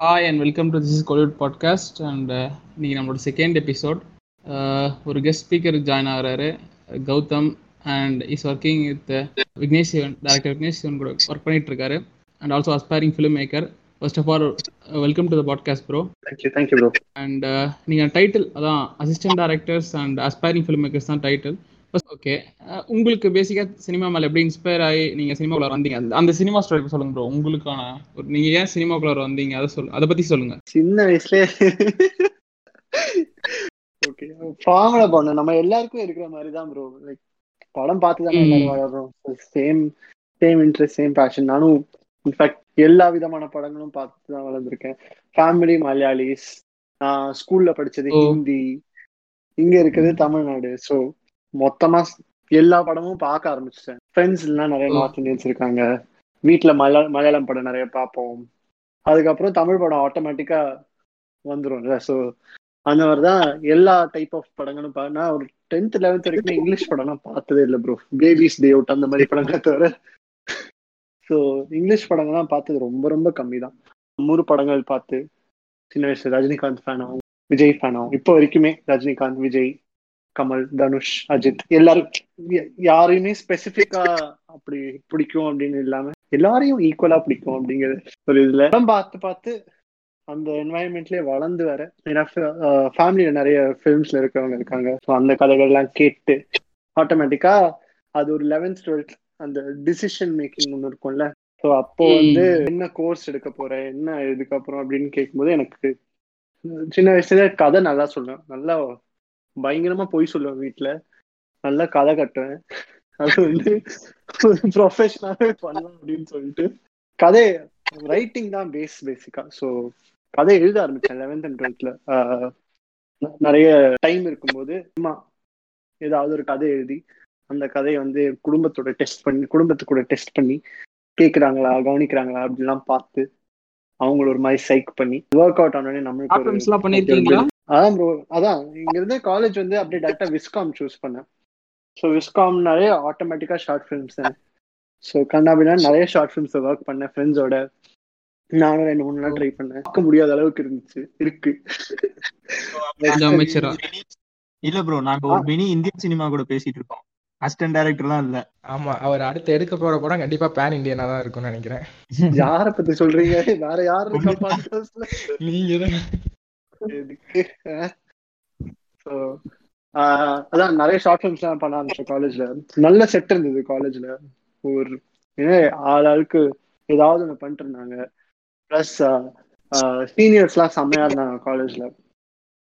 Hi and welcome to this Kollywood podcast and இன்னைக்கு நம்மளோட second episode ஒரு guest speaker join ஆகிறாரு Gautham and is working with Vignesh Shivan director Vignesh Shivan கூட work பண்ணிட்டு இருக்காரு and also aspiring film maker first of all welcome to the podcast bro thank you thank you bro and நீங்கள் title அதான் assistant directors and aspiring film makers தான் title okay உங்களுக்கு பேசிக்காக cinema மேலே எப்படி இன்ஸ்பயர் ஆகி நீங்கள் சினிமாக்குள்ள வந்தீங்க? அந்த- சினிமா ஸ்டோரி சொல்லுங்க ப்ரோ உங்களுக்கான ஒரு நீங்கள் ஏன் சினிமாக்குள்ள வந்தீங்க? அதை சொல் அதை பற்றி சொல்லுங்க. சின்ன வயசுல ஓகே ஃபார்முலா பண்ண நம்ம எல்லாருக்கும் இருக்கிற மாதிரி தான் ப்ரோ லைக் படம் பார்த்து தான். எல்லாரும் வளர்றோம் same same interest same passion நானும் இன்ஃபேக்ட் எல்லா விதமான படங்களும் பார்த்து தான் வளர்ந்துருக்கேன். ஃபேமிலி மலையாளிஸ் நான் ஸ்கூல்ல படிச்சது. ஹிந்தி இங்க இருக்கிறது தமிழ்நாடு. ஸோ மொத்தமா எல்லா படமும் பார்க்க ஆரம்பிச்சிட்டேன். ஃப்ரெண்ட்ஸ் எல்லாம் நிறைய. நார்த் இந்தியன்ஸ் இருக்காங்க. வீட்ல மலையா மலையாளம் படம் நிறைய பார்ப்போம். அதுக்கப்புறம் தமிழ் படம் ஆட்டோமேட்டிக்கா வந்துரும்ல ஸோ அந்த மாதிரி தான் எல்லா டைப் ஆஃப் படங்களும் பா- நான் ஒரு டென்த் லெவன்த் வரைக்கும் இங்கிலீஷ் படம்லாம் பார்த்ததே இல்லை ப்ரோ பேபிஸ் டே அவுட் அந்த மாதிரி படங்களை தவிர. ஸோ இங்கிலீஷ் படங்கள்லாம் பார்த்தது ரொம்ப ரொம்ப கம்மி தான் நூறு படங்கள் பார்த்து சின்ன வயசு ரஜினிகாந்த் ஃபேன் ஆகும் விஜய் ஃபேன் ஆகும் இப்போ வரைக்குமே ரஜினிகாந்த் விஜய் கமல் தனுஷ் அஜித். எல்லாரும் யாரையுமே ஸ்பெசிஃபிக்கா அப்படி பிடிக்கும் அப்படின்னு இல்லாம எல்லாரையும் ஈக்குவலா பிடிக்கும் அப்படிங்கிறது ஒரு இதுல படம் பார்த்து பார்த்து அந்த என்வாயன்மெண்ட்லயே வளர்ந்து வர ஏன்னா ஃபேமிலியில நிறைய ஃபிலிம்ஸ்ல இருக்கிறவங்க இருக்காங்க. ஸோ அந்த கதைகள்லாம் கேட்டு ஆட்டோமேட்டிக்கா அது ஒரு லெவன்த் டுவெல்த் அந்த டிசிஷன் மேக்கிங் ஒன்று இருக்கும்ல. ஸோ அப்போ. வந்து என்ன கோர்ஸ் எடுக்க போறேன் என்ன இதுக்கப்புறம் அப்படின்னு கேட்கும்போது எனக்கு சின்ன வயசுல கதை நல்லா சொல்லுவேன். நல்லா பயங்கரமா பொய் சொல்லுவேன் வீட்டுல நல்லா கதை கட்டுவேன். அது வந்து ப்ரொஃபஷனலாவே பண்ணலாம் அப்படின்னு சொல்லிட்டு. கதை ரைட்டிங் தான் பேஸ் பேசிக்கா ஸோ கதை எழுத ஆரம்பிச்சேன் லெவன்த் அண்ட் டுவெல்த்ல நிறைய டைம் இருக்கும்போது அம்மா ஏதாவது ஒரு கதை எழுதி அந்த கதையை வந்து குடும்பத்தோட டெஸ்ட் பண்ணி குடும்பத்து கூட டெஸ்ட் பண்ணி கேக்குறாங்களா கவனிக்கிறாங்களா அப்படிலாம் பார்த்து அவங்கள ஒரு மாதிரி சைக் பண்ணி ஒர்க் அவுட் ஆனோடனே நம்மளுக்கு அதான் ப்ரோ அதான். இங்க இருந்து காலேஜ் வந்து அப்படியே டேரக்டா விஸ்காம் சூஸ் பண்ணேன். ஸோ விஸ்காம்னாலே ஆட்டோமேட்டிக்கா ஷார்ட் ஃபிலிம்ஸ் தான். ஸோ கண்ணாபின்னா நிறைய ஷார்ட் ஃபிலிம்ஸ் ஒர்க் பண்ணேன் ஃப்ரெண்ட்ஸோட நானும் ரெண்டு மூணு நாள் ட்ரை பண்ணேன். பார்க்க முடியாத அளவுக்கு இருந்துச்சு. இருக்கு. இல்ல ப்ரோ நாங்க ஒரு மினி இந்தியன் சினிமா கூட பேசிட்டு இருக்கோம். அசிஸ்டன்ட் டைரக்டர் தான் இல்ல. ஆமா அவர் அடுத்து எடுக்க போற படம் கண்டிப்பா பேன் இந்தியனா தான் இருக்கும்னு நினைக்கிறேன். யார பத்தி சொல்றீங்க? வேற யாரு நீங்க தான். எதுக்கு ஸோ அதான் நிறைய ஷார்ட் ஃபிலிம்ஸ்லாம் பண்ண ஆரம்பிச்சேன் காலேஜ்ல நல்ல செட் இருந்தது காலேஜ்ல ஒரு ஏன்னா ஆள் ஆளுக்கு ஏதாவது ஒன்று பண்ணிட்டு இருந்தாங்க ப்ளஸ் சீனியர்ஸ்லாம் செம்மையா இருந்தாங்க காலேஜ்ல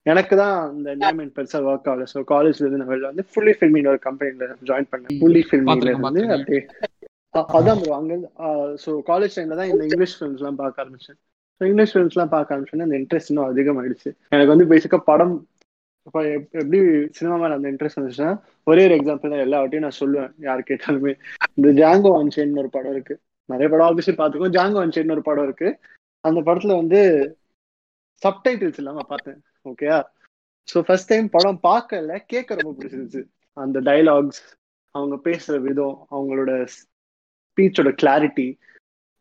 எனக்கு தான் அந்த என்வாயன்மெண்ட் பெருசா ஒர்க் ஆகல. ஸோ காலேஜ்ல இருந்து நான் வெளில வந்து ஃபுல்லி ஃபில்மிங் ஒரு கம்பெனில ஜாயின் பண்ணேன். ஃபுல்லி ஃபில்மிங்ல இருந்து. அப்படியே. அதான் ப்ரோ அங்க ஸோ காலேஜ் டைம்ல தான் இந்த இங்கிலீஷ் ஃபிலிம்ஸ்லாம் பார்க்க ஆரம்பிச்சேன். ஸோ இங்கிலீஷ் ஃபிலிம்ஸ்லாம் பார்க்க ஆரம்பிச்சோன்னா அந்த இன்ட்ரெஸ்ட் இன்னும் அதிகமாயிடுச்சு. எனக்கு வந்து பேசிக்கா படம் இப்போ எப்படி சினிமா மேல அந்த இன்ட்ரெஸ்ட் வந்துச்சுன்னா ஒரே ஒரு எக்ஸாம்பிள் தான் எல்லாவற்றையும் நான் சொல்லுவேன் யார் கேட்டாலுமே. இந்த ஜாங்கோ அன்சேன்னு ஒரு படம் இருக்கு. நிறைய படம் ஆஃபீஸில் பார்த்துக்கோ ஜாங்கோ அன்சேன்னு ஒரு படம் இருக்கு. அந்த படத்துல வந்து சப்டைட்டில்ஸ் இல்லாம பார்த்தேன். ஓகேயா ஸோ ஃபர்ஸ்ட் டைம் படம் பார்க்கல கேட்க ரொம்ப பிடிச்சிருந்துச்சு. அந்த டைலாக்ஸ் அவங்க பேசுற விதம் அவங்களோட ஸ்பீச்சோட கிளாரிட்டி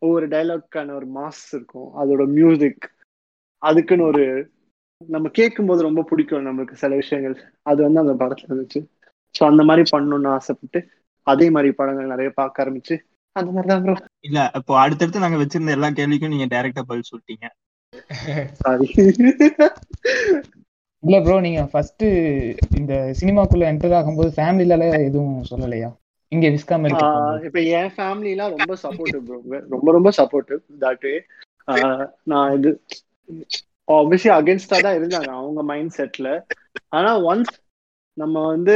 ஒவ்வொரு டைலாக்கான ஒரு மாஸ் இருக்கும். அதோட மியூசிக் அதுக்குன்னு ஒரு நம்ம கேட்கும்போது ரொம்ப பிடிக்கும் நம்மளுக்கு சில விஷயங்கள். அது வந்து அந்த படத்துல இருந்துச்சு. ஸோ அந்த மாதிரி பண்ணணும்னு ஆசைப்பட்டு அதே மாதிரி படங்கள் நிறைய பார்க்க ஆரம்பிச்சு அந்த மாதிரி தான் ப்ரோ இல்ல இப்போ அடுத்தடுத்து நாங்க வச்சிருந்த எல்லா கேள்விக்கும் நீங்க டைரக்டா பதில் சொல்லிட்டீங்க. சாரி இல்ல ப்ரோ நீங்க ஃபர்ஸ்ட் இந்த சினிமாக்குள்ள என்டர் ஆகும்போது ஃபேமிலில எதுவும் சொல்லலையா? இங்க விஸ்காம் இருக்க இப்ப என் ஃபேமிலிலாம் ரொம்ப சப்போர்ட்டிவ் ப்ரோ ரொம்ப ரொம்ப சப்போர்ட்டிவ் தட் நான் இது ஆப்வியஸ்லி அகேன்ஸ்டா தான் இருந்தாங்க அவங்க மைண்ட் செட்ல ஆனா ஒன்ஸ் நம்ம வந்து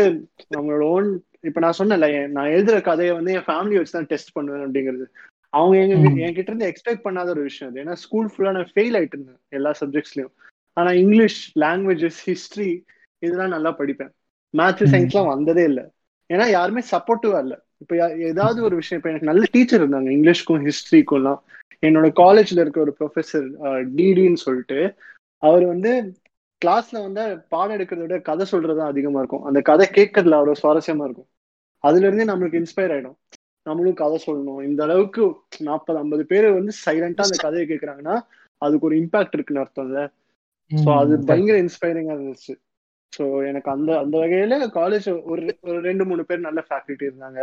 நம்மளோட ஓன் இப்ப நான் சொன்னேன்ல என் நான் எழுதுற கதையை வந்து என் ஃபேமிலி வச்சு தான் டெஸ்ட் பண்ணுவேன் அப்படிங்கிறது. அவங்க எங்க. என்கிட்ட இருந்து எக்ஸ்பெக்ட் பண்ணாத ஒரு விஷயம் அது. ஏன்னா ஸ்கூல் ஃபுல்லா நான் ஃபெயில் ஆயிட்டு இருந்தேன் எல்லா சப்ஜெக்ட்ஸ்லயும் ஆனா இங்கிலீஷ் லாங்குவேஜஸ் ஹிஸ்டரி இதெல்லாம் நல்லா படிப்பேன். மேத்ஸ். சயின்ஸ்லாம் வந்ததே இல்லை. ஏன்னா யாருமே சப்போர்ட்டிவா இல்ல. இப்ப ஏதாவது ஒரு விஷயம் இப்ப எனக்கு நல்ல டீச்சர் இருந்தாங்க இங்கிலீஷ்க்கும் ஹிஸ்டரிக்கும்லாம் என்னோட காலேஜ்ல இருக்க ஒரு ப்ரொஃபசர் டிடின்னு சொல்லிட்டு அவர் வந்து கிளாஸ்ல வந்து பாடம் எடுக்கிறத விட கதை சொல்றது தான் அதிகமா இருக்கும். அந்த கதை கேட்கறதுல அவ்வளவு சுவாரஸ்யமா இருக்கும். அதுல இருந்தே நம்மளுக்கு இன்ஸ்பயர் ஆயிடும். நம்மளும் கதை சொல்லணும். இந்த அளவுக்கு நாற்பது ஐம்பது பேர் வந்து சைலண்டா அந்த கதையை கேட்கறாங்கன்னா அதுக்கு ஒரு இம்பாக்ட் இருக்குன்னு அர்த்தம்ல ஸோ அது பயங்கர இன்ஸ்பைரிங்கா இருந்துச்சு. ஸோ எனக்கு அந்த அந்த வகையில காலேஜ் ஒரு ஒரு ரெண்டு மூணு பேர் நல்ல ஃபேக்கல்ட்டி இருந்தாங்க.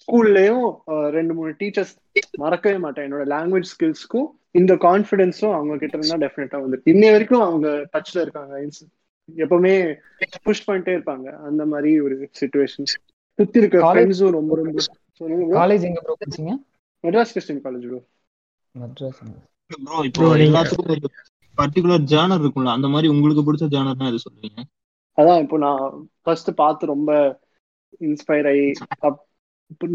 ஸ்கூல்லையும் ரெண்டு மூணு டீச்சர்ஸ் மறக்கவே மாட்டேன். என்னோட லாங்குவேஜ் ஸ்கில்ஸ்க்கும் இந்த கான்ஃபிடென்ஸும் அவங்க கிட்ட இருந்தா டெஃபினட்டா வந்து இன்னை வரைக்கும் அவங்க டச்ல இருக்காங்க. எப்பவுமே புஷ் பண்ணிட்டே இருப்பாங்க. அந்த மாதிரி ஒரு சுச்சுவேஷன் சுத்தி இருக்க College- ஃப்ரெண்ட்ஸும் ரொம்ப ரொம்ப. காலேஜ் எங்க ப்ரோ படிச்சீங்க? Madras Christian college bro Madras bro இப்போ எல்லாத்துக்கும் ஒரு பர்டிகுலர் ஜானர் இருக்கும்ல. அந்த மாதிரி உங்களுக்கு பிடிச்ச ஜானர்னா எது சொல்றீங்க அதான் இப்போ நான் ஃபர்ஸ்ட் பார்த்து ரொம்ப இன்ஸ்பயர் ஆகி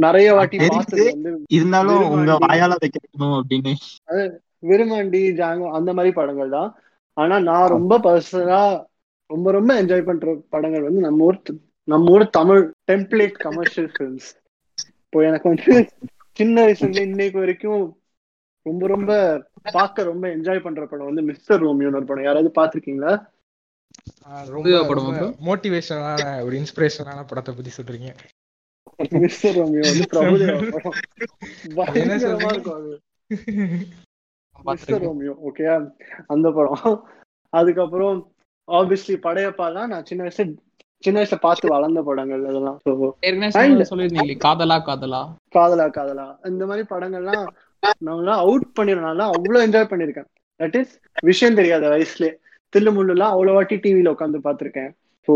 நிறைய வாட்டி. பார்த்தது வந்து இருந்தாலும் உங்க வாயால வைக்கணும் அப்படின்னு. விருமாண்டி ஜாங்கோ அந்த மாதிரி படங்கள் தான். ஆனா நான் ரொம்ப பர்சனலா ரொம்ப ரொம்ப என்ஜாய் பண்ற படங்கள் வந்து நம்ம ஊர் நம்ம ஊர் தமிழ் டெம்ப்ளேட் கமர்ஷியல் ஃபிலிம்ஸ் இப்போ எனக்கு வந்து சின்ன வயசுல இன்னைக்கு வரைக்கும் ரொம்ப ரொம்ப பார்க்க ரொம்ப என்ஜாய் பண்ற படம் வந்து மிஸ்டர் ரோமியோன்னு ஒரு படம். யாராவது பாத்திருக்கீங்களா ரொம்ப? மோட்டிவேஷனான ஒரு இன்ஸ்பிரேஷனான படத்தை பத்தி சொல்றீங்க. அந்த படம். அதுக்கப்புறம் ஆப்வியஸ்லி படையப்பாலாம் நான் சின்ன வயசுல சின்ன வயசுல பார்த்து வளர்ந்த படங்கள் அதெல்லாம். சொல்லியிருந்தீங்களே காதலா காதலா? காதலா காதலா. இந்த மாதிரி படங்கள்லாம் நாங்களாம் அவுட் பண்ணிடுறனால அவ்வளோ என்ஜாய் பண்ணியிருக்கேன் தட் இஸ் விஷயம் தெரியாத வயசுலயே. தில்லு முள்ளுலாம் அவ்வளோ வாட்டி டிவியில உட்காந்து பார்த்துருக்கேன். ஸோ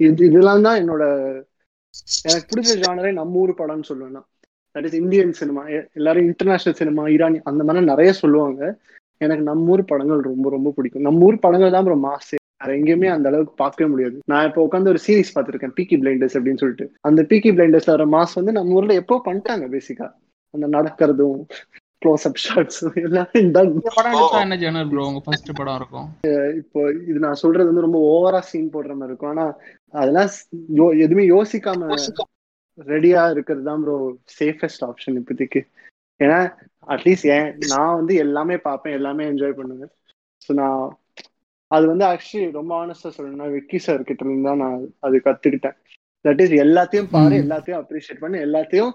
இது இதெல்லாம் தான் என்னோட எனக்கு பிடிச்ச ஜானரே நம்ம ஊர் படம்னு சொல்லுவேன்னா. தட் இஸ் இந்தியன் சினிமா எல்லாரும் இன்டர்நேஷனல் சினிமா ஈரானி அந்த மாதிரி நிறைய சொல்லுவாங்க. எனக்கு நம்ம ஊர் படங்கள் ரொம்ப ரொம்ப பிடிக்கும். நம்ம ஊர் படங்கள் தான் ரொம்ப மாசு வேற எங்கேயுமே அந்த அளவுக்கு பார்க்கவே முடியாது. நான் இப்போ உட்காந்து ஒரு சீரிஸ் பார்த்துருக்கேன் பீக்கி பிளைண்டர்ஸ் அப்படின்னு சொல்லிட்டு. அந்த பீக்கி பிளைண்டர்ஸ்ல வர மாஸ் வந்து நம்ம ஊர்ல எப்போ பண்ணிட்டாங்க பேசிக்கா அந்த நடக்கிறதும் க்ளோஸ் அப் ஷாட்ஸ் எல்லாமே. இந்த படம் எடுத்தா என்ன ஜேனர் ப்ரோ உங்க ஃபர்ஸ்ட் படம் இருக்கும். இப்போ இது நான் சொல்றது வந்து ரொம்ப ஓவரா சீன் போடுற மாதிரி இருக்கும். ஆனா அதெல்லாம் எதுவுமே யோசிக்காம ரெடியா இருக்கிறது தான் ப்ரோ சேஃபஸ்ட் ஆப்ஷன் இப்போதைக்கு. ஏன்னா அட்லீஸ்ட் ஏன் நான் வந்து எல்லாமே பார்ப்பேன் எல்லாமே என்ஜாய் பண்ணுவேன். ஸோ நான் அது வந்து ஆக்சுவலி ரொம்ப ஆனஸ்டா சொல்லணும்னா விக்கி சார் கிட்ட இருந்து தான் நான் அது கத்துக்கிட்டேன். தட் இஸ் எல்லாத்தையும் பாரு. எல்லாத்தையும் அப்ரிஷியேட் பண்ணு எல்லாத்தையும்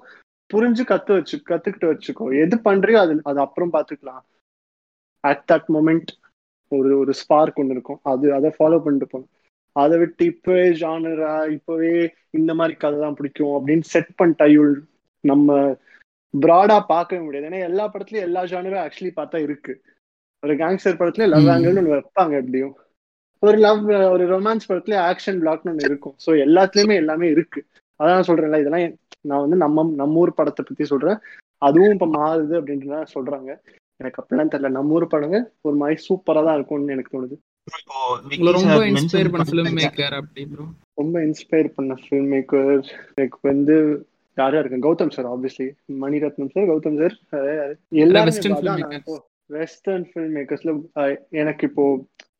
புரிஞ்சு கத்து வச்சு கத்துக்கிட்டு வச்சுக்கோ. எது பண்றியோ அது அது அப்புறம் பாத்துக்கலாம். அட் தட் மொமெண்ட் ஒரு ஒரு ஸ்பார்க் ஒன்று இருக்கும். அது அதை ஃபாலோ பண்ணிட்டு போகணும் அதை விட்டு இப்பவே ஜானரா இப்பவே இந்த மாதிரி கதை தான் பிடிக்கும் அப்படின்னு செட் பண்ணிட்டா you'll நம்ம ப்ராடா பார்க்கவே முடியாது. ஏன்னா எல்லா படத்துலயும் எல்லா ஜானரும் ஆக்சுவலி பார்த்தா இருக்கு. ஒரு கேங்ஸ்டர் படத்துல லவ். ஆங்கிள்னு ஒன்று வைப்பாங்க எப்படியும். ஒரு லவ் ஒரு ரொமான்ஸ் படத்துல ஆக்ஷன் பிளாக்னு ஒன்று இருக்கும். ஸோ எல்லாத்துலயுமே எல்லாமே இருக்கு. அதான் சொல்றேன்ல இதெல்லாம் நான் வந்து நம்ம நம்ம ஊர் படத்தை பத்தி சொல்றேன். அதுவும் இப்ப மாறுது அப்படின்றத சொல்றாங்க. எனக்கு அப்படிலாம் தெரியல. நம்ம ஊர் படங்க ஒரு மாதிரி சூப்பரா தான் இருக்கும்னு எனக்கு தோணுது. ரொம்ப இன்ஸ்பயர் பண்ண ஃபிலிம் மேக்கர் அப்படி ப்ரோ ரொம்ப இன்ஸ்பயர் பண்ண ஃபில்ம் மேக்கர் எனக்கு வந்து யாரா இருக்கு Gautham sir obviously Maniratnam sir Gautham sir எல்லாரும் வெஸ்டர்ன் ஃபில்ம் மேக்கர்ஸ்ல எனக்கு இப்போ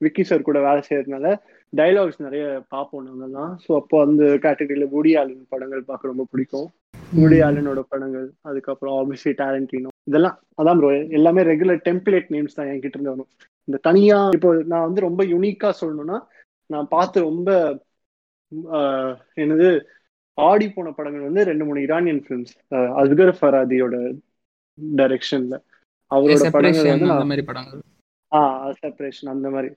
விக்கி சார் கூட வேலை செய்யறதுனால டைலாக்ஸ் நிறைய பார்ப்போம் நாங்கெல்லாம். ஸோ அப்போ அந்த கேட்டகரியில வுடி ஆலன் படங்கள் பார்க்க ரொம்ப பிடிக்கும். வுடி ஆலனோட படங்கள் அதுக்கப்புறம் ஆப்வியஸ்லி டேலண்டினோ இதெல்லாம் அதான் ப்ரோ எல்லாமே ரெகுலர் டெம்ப்ளேட் நேம்ஸ் தான் என்கிட்ட இருந்து வரும். இந்த தனியா இப்போ நான் வந்து ரொம்ப யூனிக்கா சொல்லணும்னா நான் பார்த்து ரொம்ப என்னது ஆடி போன படங்கள் வந்து ரெண்டு மூணு ஈரானியன் ஃபிலிம்ஸ் அஸ்கர் ஃபராதியோட டைரக்ஷன்ல அவரோட படங்கள் வந்து அந்த நான் மாதிரி படங்கள். ஆ செப்பரேஷன் அந்த மாதிரி.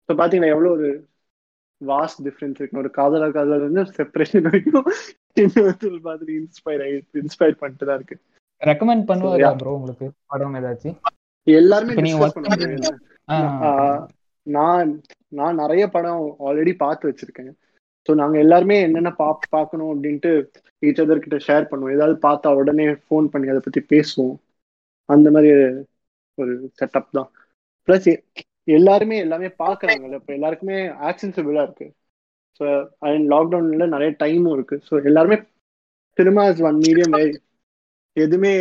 இப்போ பாத்தீங்கன்னா எவ்வளவு ஒரு வாஸ்ட் டிஃபரன்ஸ் இருக்கு ஒரு காதலா காதலர் வந்து செப்பரேஷன் வரைக்கும் இன்னொருத்தர் பார்த்துட்டு இன்ஸ்பயர் ஆகி இன்ஸ்பயர் பண்ணிட்டு தான் இருக்கு. ரெக்கமெண்ட் பண்ணுவாரா. ப்ரோ உங்களுக்கு? படம் ஏதாச்சும் எல்லாருமே நான் நான் நிறைய படம் ஆல்ரெடி பார்த்து வச்சிருக்கேன். ஸோ நாங்க எல்லாருமே என்னென்ன பா பார்க்கணும் அப்படின்ட்டு ஈச் அதர் கிட்ட ஷேர் பண்ணுவோம். ஏதாவது பார்த்தா உடனே ஃபோன் பண்ணி அதை பத்தி பேசுவோம். அந்த மாதிரி ஒரு செட்டப் தான். ப்ளஸ் எல்லாருமே எல்லாமே பார்க்கறாங்கல்ல இப்போ எல்லாருக்குமே ஆக்சன்சிபிளா இருக்கு. ஸோ அண்ட் லாக்டவுன்ல நிறைய டைமும் இருக்கு. ஸோ எல்லாருமே சினிமா இஸ் ஒன் மீடியம் எதுவுமே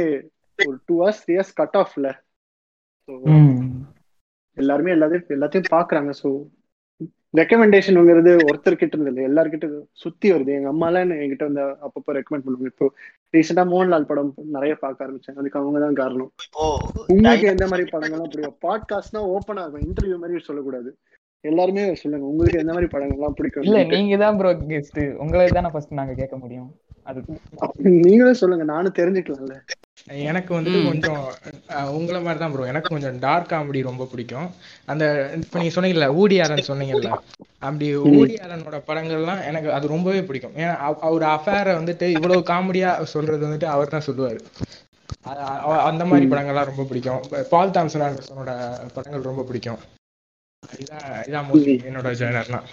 ஒரு two hours three hours cut ஆஃப்ல ஸோ. எல்லாருமே எல்லாத்தையும் எல்லாத்தையும் பாக்குறாங்க. ஸோ ரெக்கமெண்டேஷனுங்கிறது ஒருத்தர் கிட்ட இருந்து இல்லை எல்லார்கிட்ட சுத்தி வருது. எங்க அம்மாலாம் என்ன என்கிட்ட வந்து அப்பப்போ ரெக்கமெண்ட் பண்ணுவாங்க. இப்போ ரீசெண்டா மோகன்லால் படம் நிறைய பார்க்க ஆரம்பிச்சேன். அதுக்கு அவங்க தான் காரணம். இப்போ உங்களுக்கு எந்த மாதிரி படங்கள்லாம் பிடிக்கும்? பாட்காஸ்ட்னா ஓப்பனா இருக்கும் இன்டர்வியூ மாதிரி சொல்லக்கூடாது. எல்லாருமே சொல்லுங்க உங்களுக்கு எந்த மாதிரி படங்கள்லாம் பிடிக்கும் இல்ல நீங்க தான் ப்ரோ கெஸ்ட் உங்களை தானே ஃபர்ஸ்ட் நாங்க கேட்க முடியும். அதுக்கு நீங்களே சொல்லுங்க நானும் தெரிஞ்சுக்கலாம்ல. எனக்கு வந்துட்டு ம். கொஞ்சம் அஹ், உங்களை மாதிரி தான் ப்ரோ எனக்கு கொஞ்சம் டார்க் காமெடி ரொம்ப பிடிக்கும். அந்த இப்போ நீங்க சொன்னீங்கல்ல ஊடி ஆலன் சொன்னீங்கல்ல. அப்படி ஊடி ஆலனோட படங்கள்லாம் எனக்கு அது ரொம்பவே பிடிக்கும். ஏன்னா அவ- அவர் அஃபேரை வந்துட்டு இவ்வளவு காமெடியா சொல்றது வந்துட்டு அவர் தான் சொல்லுவார் அந்த மாதிரி படங்கள்லாம் ரொம்ப பிடிக்கும். பால் தாம்சன் ஆண்டர்சனோட படங்கள் ரொம்ப பிடிக்கும். இதான் இதான் என்னோட ஜேனர்லாம்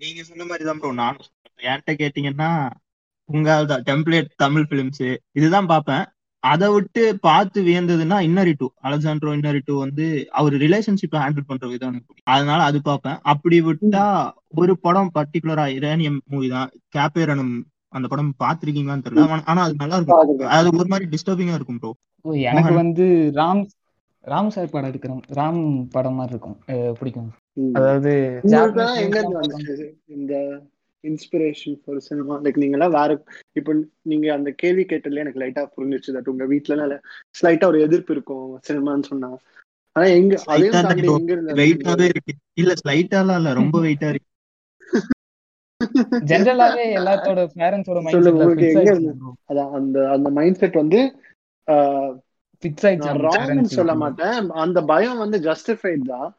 நீங்க சொன்ன மாதிரி தான் ப்ரோ சொல்றேன். என்கிட்ட கேட்டீங்கன்னா உங்க டெம்ப்ளேட் தமிழ் பிலிம்ஸ் இதுதான் பார்ப்பேன். அதை விட்டு பார்த்து வியந்ததுன்னா இன்னரி டூ அலெக்சாண்ட்ரோ இன்னரி டூ வந்து அவர் ரிலேஷன்ஷிப்பை ஹேண்டில் பண்ற விதம் எனக்கு பிடிக்கும். அதனால அது பார்ப்பேன். அப்படி விட்டா ஒரு படம் பர்டிகுலரா இரேனியம் மூவி தான். கேப்பேரனும் அந்த படம் பாத்திருக்கீங்களான்னு தெரியல. ஆனா- ஆனா அது நல்லா இருக்கும். அது ஒரு மாதிரி டிஸ்டர்பிங்கா இருக்கும் ப்ரோ எனக்கு. வந்து ராம் ராம் சார் படம் எடுக்கிற ராம் படம் மாதிரி இருக்கும். பிடிக்கும். அதாவது இந்த இன்ஸ்பிரேஷன் ஃபார் சினிமா லைக் நீங்க எல்லாம் வேற இப்போ நீங்க அந்த கேள்வி கேட்டதுல எனக்கு லைட்டா புரிஞ்சிச்சு தட் உங்க வீட்ல ஸ்லைட்டா ஒரு எதிர்ப்பு இருக்கும் சினிமான்னு சொன்னா. ஆனா எங்க bro. எங்க இருந்து வெயிட்டாவே இருக்கு. இல்ல ஸ்லைட்டாலாம் இல்ல ரொம்ப வெயிட்டா இருக்கு. ஜென்ரலாவே எல்லாத்தோட பேரண்ட்ஸோட மைண்ட் அந்த அந்த மைண்ட் செட் வந்து ஆஹ், ஃபிக்ஸ் ஆயிடுச்சு ராங்னு சொல்ல. மாட்டேன். அந்த பயம் வந்து ஜஸ்டிஃபைட் தான்.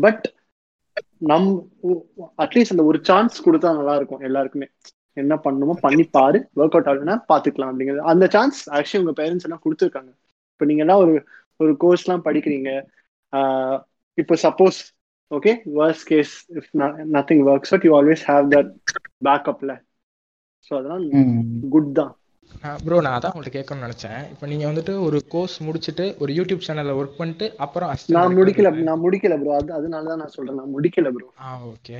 பட் நம் அட்லீஸ்ட் அந்த ஒரு சான்ஸ் கொடுத்தா நல்லா இருக்கும் எல்லாருக்குமே. என்ன பண்ணணுமோ பண்ணி பாரு ஒர்க் அவுட் ஆகலைன்னா பாத்துக்கலாம் அப்படிங்கிறது. அந்த சான்ஸ் ஆக்சுவலி உங்க பேரண்ட்ஸ் எல்லாம் கொடுத்துருக்காங்க. இப்போ நீங்க எல்லாம் ஒரு ஒரு கோர்ஸ் எல்லாம் படிக்கிறீங்க. இப்போ suppose okay worst case if nothing works but you always have that பேக்கப்ல so அதெல்லாம். குட் தான். ப்ரோ நான் அதான் உங்கள்ட்ட கேட்கணும்னு நினைச்சேன். இப்போ நீங்க வந்துட்டு ஒரு கோர்ஸ் முடிச்சுட்டு ஒரு யூடியூப் சேனல்ல ஒர்க் பண்ணிட்டு அப்புறம் நான் முடிக்கல. நான் முடிக்கல ப்ரோ அது அதனால தான் நான் சொல்றேன். நான் முடிக்கல ப்ரோ ஆ ஓகே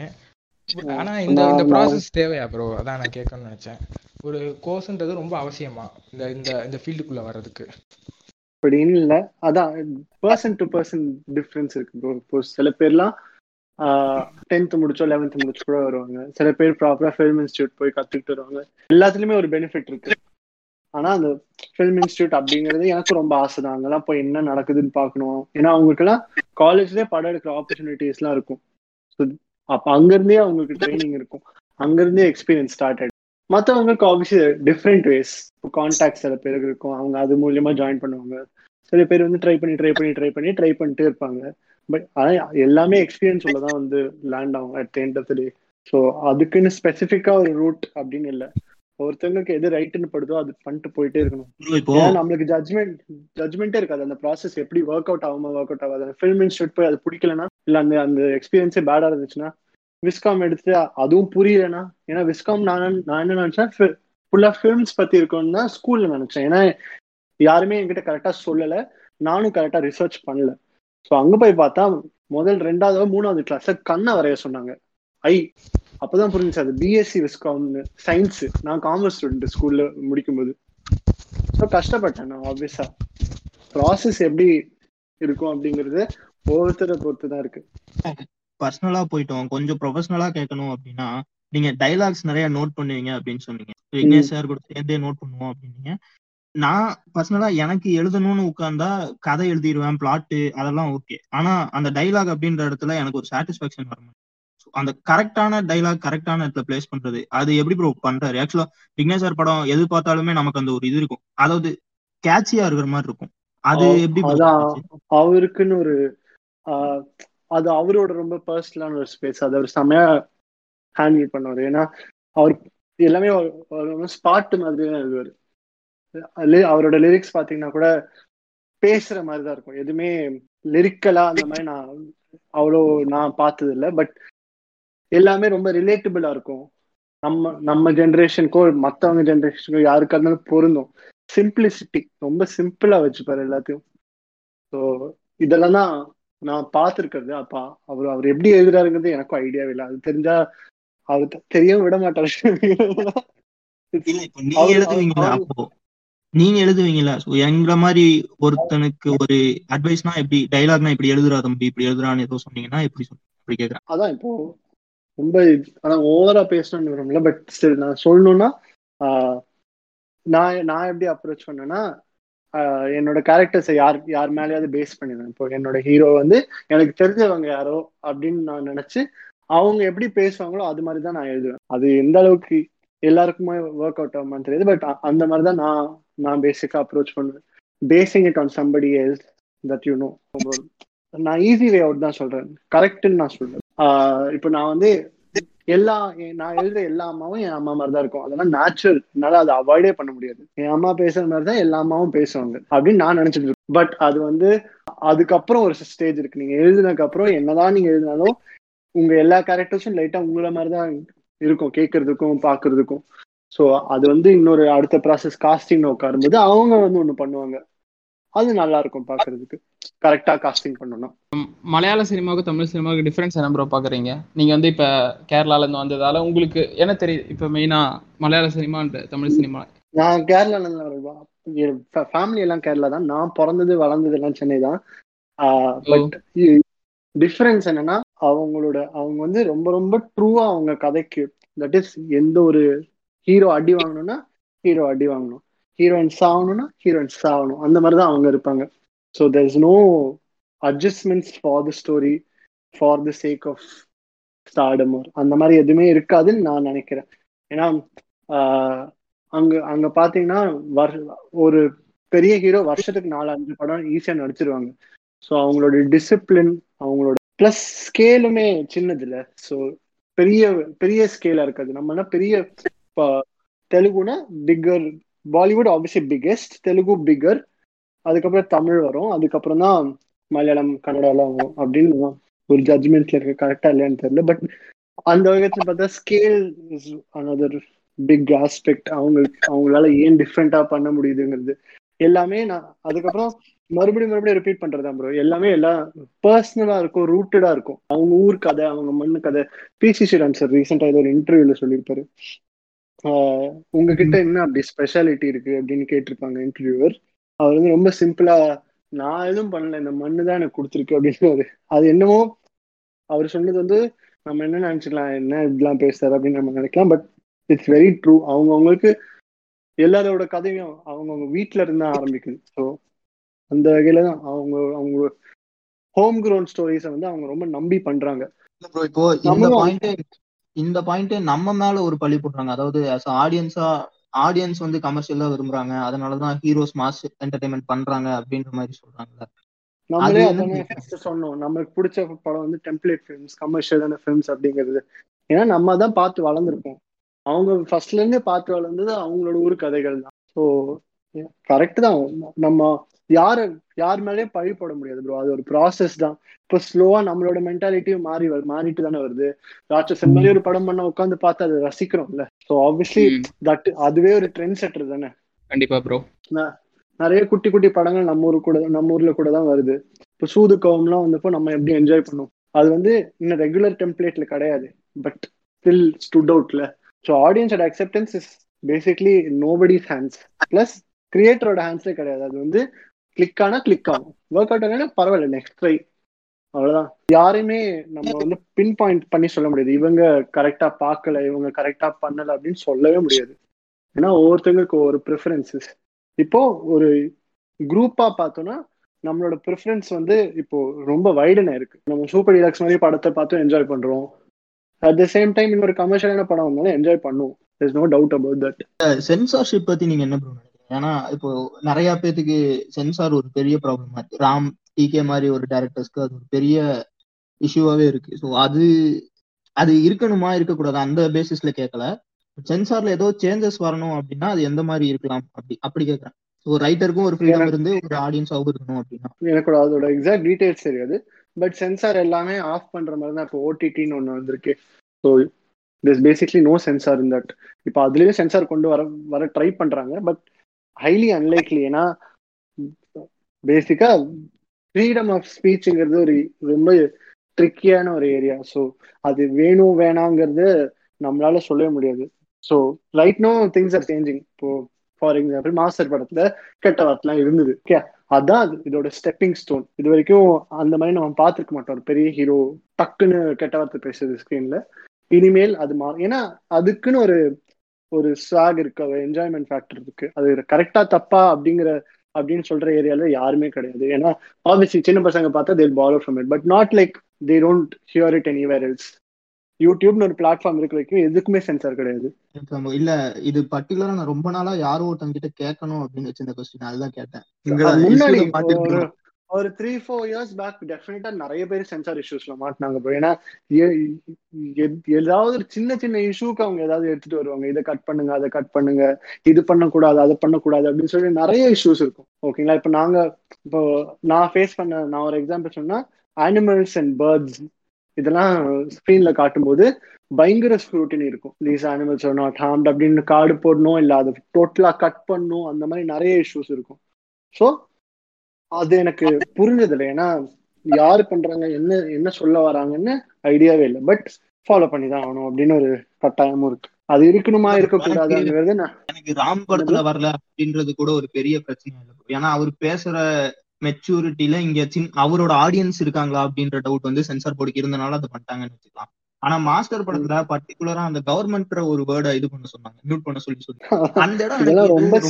ஆனா இந்த இந்த ப்ராசஸ் தேவையா ப்ரோ அதான் நான் கேட்கணும்னு நினைச்சேன். ஒரு கோர்ஸ்ன்றது ரொம்ப அவசியமா இந்த இந்த இந்த ஃபீல்டுக்குள்ள வர்றதுக்கு? அப்படின்னு இல்ல. அதான் பர்சன் டு பர்சன் டிஃப்ரென்ஸ் இருக்கு ப்ரோ இப்போ சில பேர்லாம் டென்த் முடிச்சோ லெவன்த் முடிச்சு கூட வருவாங்க. சில பேர் ப்ராப்பரா ஃபிலிம் இன்ஸ்டியூட் போய் கத்துக்கிட்டு வருவாங்க. எல்லாத்துலயுமே ஒரு பெனிஃபிட் இருக்கு. ஆனா அந்த ஃபிலிம் இன்ஸ்டியூட் அப்படிங்கிறது எனக்கு ரொம்ப ஆசை தான் அங்கெல்லாம் போய் என்ன நடக்குதுன்னு பார்க்கணும். ஏன்னா அவங்களுக்குலாம் காலேஜ்லயே படம் எடுக்கிற ஆப்பர்ச்சுனிட்டிஸ் எல்லாம் இருக்கும். ஸோ அப்போ அங்கிருந்தே அவங்களுக்கு ட்ரைனிங் இருக்கும். அங்கிருந்தே எக்ஸ்பீரியன்ஸ் ஸ்டார்ட் ஆயிடும். மற்றவங்களுக்கு ஆப்வியஸ்லி டிஃப்ரெண்ட் வேஸ் இப்போ கான்டாக்ட் சில பேருக்கு இருக்கும். அவங்க அது மூலியமா ஜாயின் பண்ணுவாங்க. சில பேர் வந்து ட்ரை பண்ணி ட்ரை பண்ணி ட்ரை பண்ணி ட்ரை பண்ணிட்டே இருப்பாங்க. பட் ஆனால் எல்லாமே எக்ஸ்பீரியன்ஸ் உள்ள தான் வந்து லேண்ட் ஆகும் at end of the day so அதுக்குன்னு ஸ்பெசிஃபிக்கா ஒரு ரூட் அப்படின்னு இல்லை. ஒருத்தவங்களுக்கு எது ரைட்டுன்னு படுதோ அது பண்ணிட்டு போயிட்டே இருக்கணும். நம்மளுக்கு ஜட்மெண்ட் ஜட்மெண்ட்டே இருக்காது. அந்த ப்ராசஸ் எப்படி ஒர்க் அவுட் ஆகுமா ஒர்க் அவுட் ஆகாது. ஃபில்ம் இன்ஸ்டியூட் போய் அது பிடிக்கலனா இல்ல அந்த அந்த எக்ஸ்பீரியன்ஸே பேடா இருந்துச்சுன்னா விஸ்காம் எடுத்து அதுவும் புரியலனா ஏன்னா விஸ்காம் நான் நான் என்ன நினைச்சேன் ஃபுல்லா ஃபிலிம்ஸ் பத்தி இருக்கும்னு தான் ஸ்கூல்ல நினைச்சேன். ஏன்னா யாருமே என்கிட்ட கரெக்டா சொல்லல. நானும் கரெக்டா ரிசர்ச் பண்ணல. ஸோ அங்க போய் பார்த்தா முதல் ரெண்டாவது மூணாவது கிளாஸ்ல கண்ணை வரைய சொன்னாங்க. ஐ அப்பதான் புரிஞ்சுச்சு. அது பிஎஸ்சி விஸ்காம்னு சயின்ஸ் நான் காமர்ஸ் ஸ்டூடெண்ட் ஸ்கூல்ல முடிக்கும்போது. ஸோ கஷ்டப்பட்டேன் நான் ஆப்வியஸா ப்ராசஸ் எப்படி இருக்கும் அப்படிங்கிறது ஒவ்வொருத்தரை பொறுத்து தான் இருக்கு பர்சனலா போயிட்டோம். கொஞ்சம் ப்ரொஃபஷனலா கேட்கணும் அப்படின்னா நீங்க டைலாக்ஸ் நிறைய நோட் பண்ணுவீங்க அப்படின்னு சொன்னீங்க. விக்னேஷ் சார் கூட சேர்ந்தே நோட் பண்ணுவோம் அப்படின்னீங்க. நான் பர்சனலா எனக்கு எழுதணும்னு உட்கார்ந்தா கதை எழுதிடுவேன் பிளாட்டு அதெல்லாம் ஓகே ஆனா அந்த டைலாக் அப்படின்ற இடத்துல எனக்கு ஒரு சாட்டிஸ்பாக்சன் வர அந்த கரெக்டான டைலாக் கரெக்டான இடத்துல பிளேஸ் பண்றது. அது எப்படி ப்ரோ பண்றாரு? ஆக்சுவலா விக்னேஷ் சார் படம் எது பார்த்தாலுமே நமக்கு அந்த ஒரு இது இருக்கும். அதாவது கேட்சியா இருக்கிற மாதிரி இருக்கும். அது எப்படி? அவருக்குன்னு ஒரு அது அவரோட ரொம்ப பர்சனலான ஒரு ஸ்பேஸ் அதை அவர் செமையா ஹேண்டில் பண்ணுவார். ஏன்னா அவர் எல்லாமே ஸ்பாட் மாதிரி தான் எழுதுவார். அவரோட லிரிக்ஸ் பாத்தீங்கன்னா கூட பேசுற மாதிரி தான் இருக்கும். எதுவுமே லிரிக்கலா அந்த மாதிரி நான் அவ்வளோ நான் பார்த்தது இல்லை பட் எல்லாமே ரொம்ப ரிலேட்டபிளா இருக்கும். நம்ம நம்ம ஜென்ரேஷனுக்கோ மற்றவங்க ஜென்ரேஷனுக்கோ யாருக்கா இருந்தாலும் பொருந்தும். சிம்பிளிசிட்டி ரொம்ப சிம்பிளா வச்சுப்பாரு எல்லாத்தையும். ஸோ இதெல்லாம் தான் நான் பார்த்துருக்கிறது. அப்பா அவர் அவர் எப்படி எழுதுறாருங்கிறது எனக்கும் ஐடியாவே இல்லை. அது தெரிஞ்சா அவர் தெரியவும் விட மாட்டாரு. நீங்க எழுதுவீங்களா? அவரு- அப்போ நீங்க எழுதுவீங்களா? சோ எங்கள மாதிரி ஒருத்தனுக்கு ஒரு அட்வைஸ்னா இப்படி டைலாக்னா இப்படி எழுதுறா தம்பி? இப்படி எழுதுறான்னு ஏதோ சொன்னீங்கன்னா எப்படி கேக்குறேன். அதான் இப்போ ரொம்ப ஆனா ஓவரா பேசணும்னு விரும்பல பட் ஸ்டில் நான் சொல்லணும்னா நான் நான் எப்படி அப்ரோச் பண்ணேன்னா என்னோட கேரக்டர்ஸை யார் யார் மேலேயாவது பேஸ் பண்ணிடுவேன். இப்போ என்னோட ஹீரோ வந்து எனக்கு தெரிஞ்சவங்க யாரோ அப்படின்னு நான் நினைச்சு அவங்க எப்படி பேசுவாங்களோ அது மாதிரி தான் நான் எழுதுவேன். அது எந்த அளவுக்கு எல்லாருக்குமே ஒர்க் அவுட் ஆகுமான்னு தெரியுது பட் அந்த மாதிரி தான் நான் நான் பேசிக்காக அப்ரோச் பண்ணுவேன். Basing it on somebody else that you know நான் ஈஸி வே அவுட் தான் சொல்றேன். கரெக்டுன்னு நான் சொல்றேன். இப்போ நான் வந்து எல்லா நான் எழுதுற எல்லா அம்மாவும் என் அம்மா மாதிரி தான் இருக்கும். அதெல்லாம் நேச்சுரல் என்னால அதை அவாய்டே பண்ண முடியாது. என் அம்மா பேசுற மாதிரி தான் எல்லா அம்மாவும் பேசுவாங்க அப்படின்னு நான் நினைச்சிட்டு இருக்கேன். பட் அது வந்து அதுக்கப்புறம் ஒரு ஸ்டேஜ் இருக்கு. நீங்க எழுதினதுக்கு அப்புறம் என்னதான் நீங்க எழுதினாலும் உங்க எல்லா கேரக்டர்ஸும் லைட்டா உங்களை மாதிரி தான் இருக்கும். கேட்கறதுக்கும் பாக்குறதுக்கும். ஸோ அது வந்து இன்னொரு அடுத்த ப்ராசஸ் காஸ்டிங் உட்காரும்போது அவங்க வந்து ஒண்ணு பண்ணுவாங்க. அது நல்லா இருக்கும் பாக்குறதுக்கு கரெக்டா காஸ்டிங் பண்ணணும் மலையாள சினிமாவுக்கு தமிழ் சினிமாவுக்கு டிஃபரன்ஸ் என்ன ப்ரோ பாக்குறீங்க? நீங்க வந்து இப்ப கேரளால இருந்து வந்ததால உங்களுக்கு என்ன தெரியுது இப்ப மெயினா மலையாள சினிமா தமிழ் சினிமா நான் கேரளால ஃபேமிலி எல்லாம் கேரளா தான். நான் பிறந்தது வளர்ந்தது எல்லாம் சென்னை தான். பட் டிஃபரன்ஸ் என்னன்னா அவங்களோட அவங்க வந்து ரொம்ப ரொம்ப ட்ரூவா அவங்க கதைக்கு தட் இஸ் எந்த ஒரு ஹீரோ அடி வாங்கணும்னா ஹீரோ அடி வாங்கணும். ஹீரோயின் சாகணும்னா ஹீரோயின் சாகணும். அந்த மாதிரி தான் அவங்க இருப்பாங்க. So there is no adjustments for the story for the sake of stardom அந்த மாதிரி எதுவுமே இருக்காதுன்னு நான் நினைக்கிறேன். ஏன்னா ஆஹ், அங்க அங்க பாத்தீங்கன்னா ஒரு பெரிய ஹீரோ வருஷத்துக்கு நாலு அஞ்சு படம் ஈஸியா நடிச்சிருவாங்க. ஸோ அவங்களோட டிசிப்ளின் அவங்களோட ப்ளஸ் ஸ்கேலுமே சின்னது இல்லை. ஸோ பெரிய பெரிய ஸ்கேலா இருக்காது. நம்மனா பெரிய இப்ப தெலுங்குனா bigger Bollywood obviously biggest Telugu bigger அதுக்கப்புறம் தமிழ் வரும். அதுக்கப்புறம் தான் மலையாளம் கன்னடாலாம் வரும் அப்படின்னு ஒரு ஜட்ஜ்மெண்ட்ல இருக்கு கரெக்டா இல்லையான்னு தெரியல. பட் அந்த வகையத்துல பார்த்தா scale is another big aspect அவங்களுக்கு அவங்களால ஏன் டிஃப்ரெண்டா பண்ண முடியுதுங்கிறது. எல்லாமே நான் அதுக்கப்புறம் மறுபடியும் மறுபடியும் ரிப்பீட் பண்றதா ப்ரோ எல்லாமே எல்லாம் பர்சனலா இருக்கும் ரூட்டடா இருக்கும். அவங்க ஊர் கதை அவங்க மண்ணு கதை. பிசி ஸ்ரீராம் சார் ரீசெண்டா ஏதோ ஒரு இன்டர்வியூல சொல்லியிருப்பாரு. உங்ககிட்ட என்ன அப்படி ஸ்பெஷாலிட்டி இருக்கு அப்படின்னு கேட்டிருப்பாங்க இன்டர்வியூவர் அவர் வந்து ரொம்ப சிம்பிளா நான் எதுவும் பண்ணல இந்த மண்ணு தான் எனக்கு கொடுத்துருக்கு அப்படின்னு அது என்னமோ அவர் சொன்னது வந்து நம்ம என்ன நினைச்சுக்கலாம் என்ன இப்படிலாம் பேசுறாரு அப்படின்னு நம்ம நினைக்கலாம் பட் இட்ஸ் வெரி ட்ரூ அவங்கவுங்களுக்கு எல்லாரோட கதையும் அவங்கவுங்க வீட்ல இருந்து தான் ஆரம்பிக்குது ஸோ அந்த வகையில தான் அவங்க அவங்க ஹோம் grown ஸ்டோரிஸை வந்து அவங்க ரொம்ப நம்பி பண்றாங்க. இப்போ இந்த பாயிண்டே நம்ம மேல ஒரு பழி போடுறாங்க. அதாவது ஆடியன்ஸா ஆடியன்ஸ் வந்து கமர்ஷியலா விரும்புறாங்க. அதனாலதான் ஹீரோஸ் மாஸ் என்டர்டைன்மெண்ட் பண்றாங்க அப்படின்ற மாதிரி சொல்றாங்கல்ல. நம்மளே சொன்னோம். நமக்கு பிடிச்ச படம் வந்து டெம்ப்ளேட் ஃபிலிம்ஸ் கமர்ஷியலான ஃபிலிம்ஸ் அப்படிங்கிறது. ஏன்னா நம்ம தான் பார்த்து வளர்ந்துருக்கோம். அவங்க ஃபர்ஸ்ட்ல இருந்து பார்த்து வளர்ந்தது அவங்களோட ஊர் கதைகள் தான் ஸோ கரெக்ட் தான். நம்ம யாரு யார் மேலேயும் பழி போட முடியாது ப்ரோ அது ஒரு ப்ராசஸ் தான். இப்போ ஸ்லோவா நம்மளோட மென்டாலிட்டியும் மாறி மாறிட்டு தானே வருது. ராட்சசன் மாதிரி ஒரு படம் பண்ண உட்காந்து பார்த்து அதை ரசிக்கிறோம்ல. ஸோ ஆப்வியஸ்லி தட் அதுவே ஒரு ட்ரெண்ட் செட்டர் தானே. கண்டிப்பா ப்ரோ நிறைய குட்டி குட்டி படங்கள் நம்ம ஊரு கூட நம்ம ஊர்ல கூட தான் வருது. இப்போ சூது கவம்லாம் வந்தப்போ நம்ம எப்படி என்ஜாய் பண்ணோம்? அது வந்து இன்னும் ரெகுலர் டெம்ப்ளேட்ல கிடையாது. பட் ஸ்டில் ஸ்டுட் அவுட்ல ஸோ ஆடியன்ஸோட acceptance is basically nobody's hands plus கிரியேட்டரோட ஹேண்ட்ஸே கிடையாது. அது வந்து கிளிக் ஆனா கிளிக் ஆகும். ஒர்க் அவுட் ஆனா பரவாயில்ல நெக்ஸ்ட் ட்ரை அவ்வளவுதான். யாரையுமே நம்ம வந்து பின் பாயிண்ட் பண்ணி சொல்ல முடியாது. இவங்க கரெக்டா பார்க்கல இவங்க கரெக்டா பண்ணல அப்படின்னு சொல்லவே முடியாது. ஏன்னா ஒவ்வொருத்தவங்களுக்கு ஒவ்வொரு ப்ரிஃபரன்சஸ் இப்போ ஒரு குரூப்பா பார்த்தோம்னா நம்மளோட ப்ரிஃபரன்ஸ் வந்து இப்போ ரொம்ப வைடனா இருக்கு. நம்ம சூப்பர் டிலக்ஸ் மாதிரி படத்தை பார்த்து என்ஜாய் பண்றோம். அட் த சேம் டைம் இன்னொரு கமர்ஷியலான படம் வந்தாலும் என்ஜாய் பண்ணுவோம். Is no doubt about that censorship பத்தி நீங்க என்ன பண்ணுங்க ஏன்னா இப்போ நிறைய பேத்துக்கு சென்சார் ஒரு பெரிய ப்ராப்ளமா இருக்கு. ராம் டிகே மாதிரி ஒரு டேரக்டர்ஸ்க்கு அது ஒரு பெரிய இஷ்யூவாவே இருக்கு. ஸோ அது அது இருக்கணுமா இருக்கக்கூடாது அந்த பேசிஸ்ல கேட்கல சென்சார்ல ஏதோ சேஞ்சஸ் வரணும் அப்படின்னா அது எந்த மாதிரி இருக்கலாம்? அப்படி அப்படி கேட்கறேன் ஸோ ரைட்டருக்கும் ஒரு ஃப்ரீடம் இருந்து ஒரு ஆடியன்ஸாகவும் இருக்கணும் அப்படின்னா. எனக்கு அதோட எக்ஸாக்ட் டீடைல்ஸ் தெரியாது. பட் சென்சார் எல்லாமே ஆஃப் பண்ற மாதிரி தான் இப்போ ஓடிடின்னு ஒன்று வந்திருக்கு. So this basically no censor in that இப்போ அதுலயே சென்சார் கொண்டு வர வர ட்ரை பண்றாங்க. பட் ஹைலி அன்லைக்லி ஏன்னா பேசிக்கா ஃப்ரீடம் ஆஃப் ஸ்பீச்சுங்கிறது ஒரு ரொம்ப ட்ரிக்கியான ஒரு ஏரியா ஸோ அது வேணும் வேணாங்கிறது நம்மளால சொல்லவே முடியாது. So right no things are changing இப்போ ஃபார் எக்ஸாம்பிள் மாஸ்டர் படத்துல கெட்ட வார்த்தைலாம் இருந்தது. ஓகே அதான் அது. இதோட ஸ்டெப்பிங் ஸ்டோன் இது வரைக்கும் அந்த மாதிரி நம்ம பார்த்துருக்க மாட்டோம். ஒரு பெரிய ஹீரோ டக்குன்னு கெட்ட வார்த்தை பேசுறது ஸ்க்ரீன்ல இனிமேல் அது மா ஏன்னா அதுக்குன்னு ஒரு ஒரு ஸ்வாக் இருக்கு ஒரு என்ஜாய்மெண்ட் ஃபேக்டர் இருக்கு. அது கரெக்டா தப்பா அப்படிங்கிற அப்படின்னு சொல்ற ஏரியால யாருமே கிடையாது. ஏன்னா ஆப்வியஸ்லி சின்ன பசங்க பார்த்தா they'll follow from it but not like they don't hear it anywhere else யூடியூப்னு ஒரு பிளாட்ஃபார்ம் இருக்க வரைக்கும் எதுக்குமே சென்சார் கிடையாது. இல்ல இது பர்டிகுலரா நான் ரொம்ப நாளா யாரோ ஒருத்தங்க கிட்ட கேட்கணும் அப்படின்னு வச்சிருந்த கொஸ்டின் அதுதான் கேட்டேன். முன்னாடி. ஒரு த்ரீ ஃபோர் இயர்ஸ் பேக் டெஃபினட்டா நிறைய பேர் சென்சார் இஷ்யூஸ்ல மாட்டினாங்க ப்ரோ ஏன்னா ஏதாவது ஒரு சின்ன சின்ன இஷ்யூக்கு அவங்க ஏதாவது எடுத்துட்டு வருவாங்க. இதை கட் பண்ணுங்க அதை கட் பண்ணுங்க. இது பண்ணக்கூடாது அதை பண்ணக்கூடாது அப்படின்னு சொல்லி நிறைய இஷ்யூஸ் இருக்கும். ஓகேங்களா இப்போ நாங்க இப்போ நான் ஃபேஸ் பண்ண நான் ஒரு எக்ஸாம்பிள் சொன்னா அனிமல்ஸ் அண்ட் பேர்ட்ஸ் இதெல்லாம் ஸ்க்ரீன்ல காட்டும்போது பயங்கர ஸ்க்ரூட்டினி இருக்கும். These animals are not harmed அப்படின்னு கார்டு போடணும் இல்லை அதை டோட்டலா கட் பண்ணணும் அந்த மாதிரி நிறைய இஷ்யூஸ் இருக்கும். ஸோ அது எனக்கு புரிஞ்சது இல்லை ஏன்னா யாரு பண்றாங்க என்ன என்ன சொல்ல வராங்கன்னு ஐடியாவே இல்லை. பட் ஃபாலோ பண்ணி தான் ஆகணும் அப்படின்னு ஒரு கட்டாயமும் இருக்கு. அது இருக்கணுமா இருக்கக்கூடாதுங்கிறது எனக்கு ராம் படத்துல வரல அப்படின்றது கூட ஒரு பெரிய பிரச்சனை இல்லை. ஏன்னா அவர் பேசுற மெச்சூரிட்டில இங்க அவரோட ஆடியன்ஸ் இருக்காங்களா அப்படின்ற டவுட் வந்து சென்சார் போர்டுக்கு இருந்தனால அதை பண்ணிட்டாங்கன்னு வச்சுக்கலாம். ஆனா மாஸ்டர் படத்துல பர்டிகுலரா அந்த கவர்மெண்ட்ற ஒரு வேர்டை இது பண்ண சொன்னாங்க மியூட் பண்ண சொல்லி சொல்லி அந்த இடம் ரொம்ப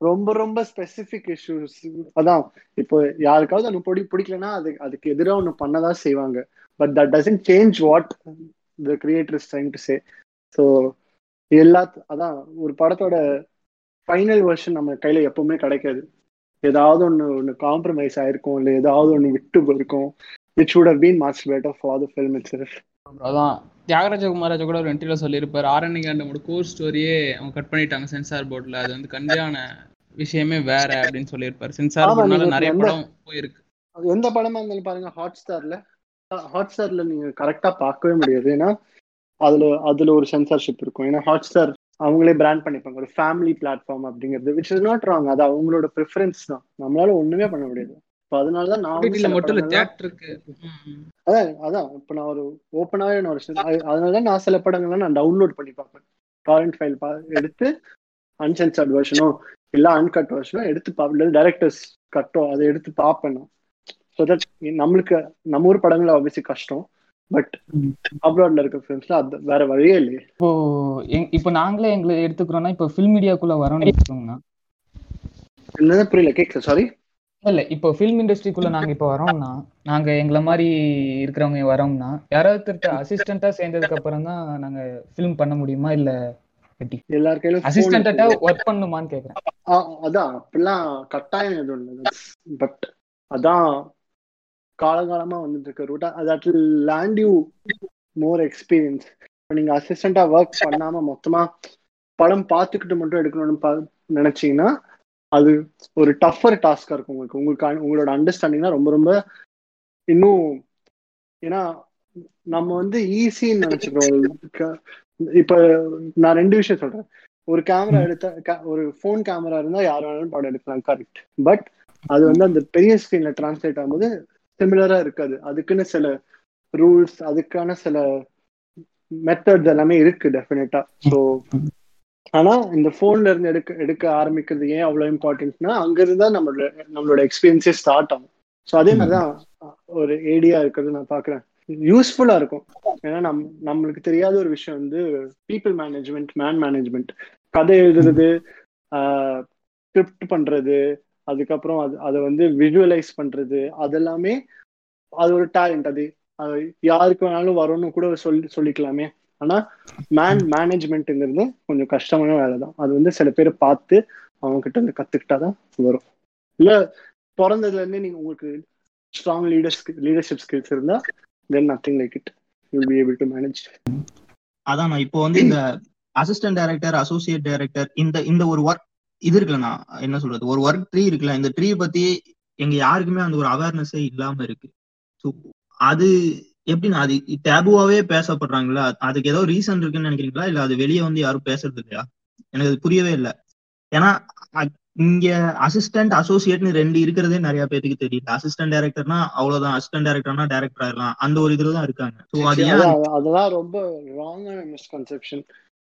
ரொம்ப ரொம்ப ஸ்பெசிபிக் இஷ்யூஸ் அதான் இப்போ யாருக்காவது ஒன்று பிடி பிடிக்கலன்னா அது அதுக்கு எதிராக ஒன்று பண்ணதான் செய்வாங்க. But that doesn't change what the creator time to say so எல்லா அதான் ஒரு படத்தோட ஃபைனல் வெர்ஷன் நம்ம கையில் எப்பவுமே கிடைக்காது. ஏதாவது ஒன்று ஒன்று காம்ப்ரமைஸ் ஆயிருக்கும் இல்லை ஏதாவது ஒன்று விட்டு போயிருக்கும். Which would have master much of for the film it's அதான் தியாகராஜ குமாராஜா கூட ஒரு இன்டர்வியூல சொல்லியிருப்பாரு. ஆரண்யகாண்டமோட கோர் ஸ்டோரியே அவங்க கட் பண்ணிட்டாங்க சென்சார் போர்ட்ல அது வந்து கண்டியான விஷயமே வேற அப்படின்னு சொல்லியிருப்பாரு. சென்சார் போர்ட்னால நிறைய படம் போயிருக்கு. அது எந்த படமா இருந்தாலும் பாருங்க ஹாட் ஸ்டார்ல ஹாட் ஸ்டார்ல நீங்க கரெக்டா பார்க்கவே முடியாது. ஏன்னா அதுல அதுல ஒரு சென்சார்ஷிப் இருக்கும். ஏன்னா ஹாட் ஸ்டார் அவங்களே பிராண்ட் பண்ணிப்பாங்க. ஒரு ஃபேமிலி பிளாட்ஃபார்ம் அப்படிங்கிறது விச் இஸ் நாட் ராங் அது அவங்களோட ப்ரிஃபரன்ஸ் தான். நம்மளால ஒண்ணுமே பண்ண முடியாது. இப்போ அதனாலதான் நான் அதான் அதான். இப்போ நான் ஒரு ஓப்பனாவே நான் ஒரு அதனாலதான் நான் சில படங்கள்லாம் நான் டவுன்லோட் பண்ணி பார்ப்பேன். டாரண்ட் ஃபைல் எடுத்து அன்சென்சார்ட் வெர்ஷனோ இல்ல அன்கட் வெர்ஷனோ எடுத்து பார்ப்பேன் டைரக்டர்ஸ் கட்டோ அதை எடுத்து பார்ப்பேன் நான். ஸோ தட் நம்மளுக்கு நம்ம ஊர் படங்கள் ஆப்வியஸ்லி கஷ்டம். பட். அப்ராட்ல இருக்க ஃபிலிம்ஸ்ல அது வேற வழியே இல்லையே. இப்போ நாங்களே எங்களை எடுத்துக்கிறோம்னா இப்போ ஃபில்ம் மீடியாக்குள்ள வரோம்னு வச்சுக்கோங்கண்ணா என்னது புரியல கேட்கல சாரி இல்ல இப்போ ஃபில்ம் இண்டஸ்ட்ரிக்குள்ள நாங்க இப்போ வரோம்னா நாங்க எங்களை மாதிரி இருக்கிறவங்க வரோம்னா யாராவது அசிஸ்டண்டா சேர்ந்ததுக்கு அப்புறம் தான் நாங்க ஃபிலிம் பண்ண முடியுமா இல்ல எல்லார் கையிலும் அசிஸ்டண்டா. ஒர்க் பண்ணுமான்னு கேக்குறேன். அதான் அப்படிலாம் கட்டாயம் எதுவும் இல்லை. பட் அதான் காலகாலமா வந்துட்டு இருக்க. Route that land you more experience இப்போ நீங்க அசிஸ்டண்டா ஒர்க் பண்ணாம மொத்தமா படம் பார்த்துக்கிட்டு மட்டும் எடுக்கணும்னு நினைச்சீங்கன்னா அது ஒரு டஃபர் டாஸ்கா இருக்கும் உங்களுக்கு. உங்களுக்கு உங்களோட அண்டர்ஸ்டாண்டிங்னா ரொம்ப ரொம்ப இன்னும் ஏன்னா நம்ம வந்து ஈஸின்னு நினைச்சுக்கிறோம். இப்ப நான் ரெண்டு விஷயம் சொல்றேன். ஒரு கேமரா எடுத்தா ஒரு ஃபோன் கேமரா இருந்தா யார் வேணாலும் படம் எடுக்கலாம் கரெக்ட் பட் அது வந்து அந்த பெரிய ஸ்கிரீன்ல டிரான்ஸ்லேட் ஆகும்போது சிமிலரா இருக்காது. அதுக்குன்னு சில ரூல்ஸ் அதுக்கான சில மெத்தட்ஸ் எல்லாமே இருக்கு டெஃபினட்டா ஸோ ஆனா இந்த போன்ல இருந்து எடுக்க எடுக்க ஆரம்பிக்கிறது ஏன் அவ்வளவு இம்பார்ட்டன்ட்னா அங்க இருந்தா நம்மளோட நம்மளோட எக்ஸ்பீரியன்ஸே ஸ்டார்ட் ஆகும். ஸோ அதே மாதிரிதான் ஒரு ஏடியா இருக்கிறது நான் பாக்குறேன் யூஸ்ஃபுல்லா இருக்கும். ஏன்னா நம் நம்மளுக்கு தெரியாத ஒரு விஷயம் வந்து பீப்புள் மேனேஜ்மெண்ட் மேன் மேனேஜ்மெண்ட் கதை எழுதுறது ஸ்கிரிப்ட் பண்றது அதுக்கப்புறம் அது அதை வந்து விஷுவலைஸ் பண்றது அதெல்லாமே அது ஒரு டேலண்ட் அது அது யாருக்கு வேணாலும் வரும்னு கூட சொல்லி சொல்லிக்கலாமே. ஆனா மேன் மேனேஜ்மெண்ட்டுங்கிறது கொஞ்சம் கஷ்டமான வேலை தான் அது வந்து சில பேர் பார்த்து அவங்க கிட்ட இருந்து கத்துக்கிட்டாதான் வரும். இல்ல பிறந்ததுல இருந்தே நீங்க உங்களுக்கு ஸ்ட்ராங் லீடர்ஸ் லீடர்ஷிப் ஸ்கில்ஸ் இருந்தா then nothing like it you'll be able to manage அதான் நான் இப்போ வந்து இந்த அசிஸ்டன்ட் டைரக்டர் அசோசியேட் டைரக்டர் இந்த இந்த ஒரு ஒர்க் இது இருக்குல்லண்ணா என்ன சொல்றது? ஒரு ஒர்க் ட்ரீ இருக்குல்ல இந்த ட்ரீ பத்தி எங்க யாருக்குமே அந்த ஒரு அவேர்னஸே இல்லாம இருக்கு. ஸோ அது எப்படின்னா அது டேபுவாவே பேசப்படுறாங்களா? அதுக்கு ஏதோ ரீசன் இருக்குன்னு நினைக்கிறீங்களா? இல்ல அது வெளியே வந்து யாரும் பேசுறது இல்லையா? எனக்கு அது புரியவே இல்லை. ஏன்னா இங்க அசிஸ்டன்ட் அசோசியேட்னு ரெண்டு இருக்கிறதே நிறைய பேருக்கு தெரியல. அசிஸ்டன்ட் டைரக்டர்னா அவ்வளவுதான். அசிஸ்டன்ட் டைரக்டர்னா டைரக்டர் ஆயிடலாம். அந்த ஒரு இதுல தான் இருக்காங்க அதெல்லாம் ரொம்ப ராங்கான மிஸ்கன்செப்ஷன்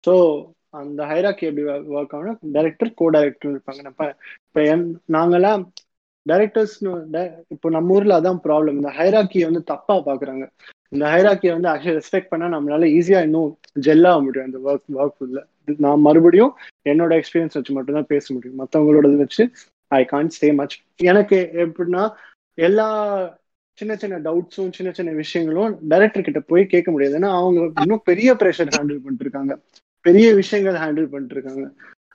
ஸோ அந்த ஹைராக்கி எப்படி ஒர்க் ஆகும்னா டைரக்டர் கோ டைரக்டர் இருப்பாங்க இப்போ இப்போ என் நாங்கெல்லாம் டைரக்டர்ஸ்னு இப்போ நம்ம ஊர்ல அதான் ப்ராப்ளம் இந்த ஹைராக்கியை வந்து தப்பா பாக்குறாங்க. இந்த ஹைராக்கியை வந்து ஆக்சுவலி ரெஸ்பெக்ட் பண்ணா நம்மளால ஈஸியா இன்னும் ஜெல்லாக முடியும் அந்த ஒர்க் ஒர்க் ஃபுல்ல நான் மறுபடியும் என்னோட எக்ஸ்பீரியன்ஸ் வச்சு மட்டும்தான் பேச முடியும். மற்றவங்களோடது வச்சு ஐ கான்ட் ஸ்டே மச் எனக்கு எப்படின்னா எல்லா சின்ன சின்ன டவுட்ஸும் சின்ன சின்ன விஷயங்களும் டைரக்டர் கிட்ட போய் கேட்க முடியாது. ஏன்னா அவங்க இன்னும் பெரிய ப்ரெஷர் ஹேண்டில் பண்ணிருக்காங்க பெரிய விஷயங்கள் ஹேண்டில் பண்ணிருக்காங்க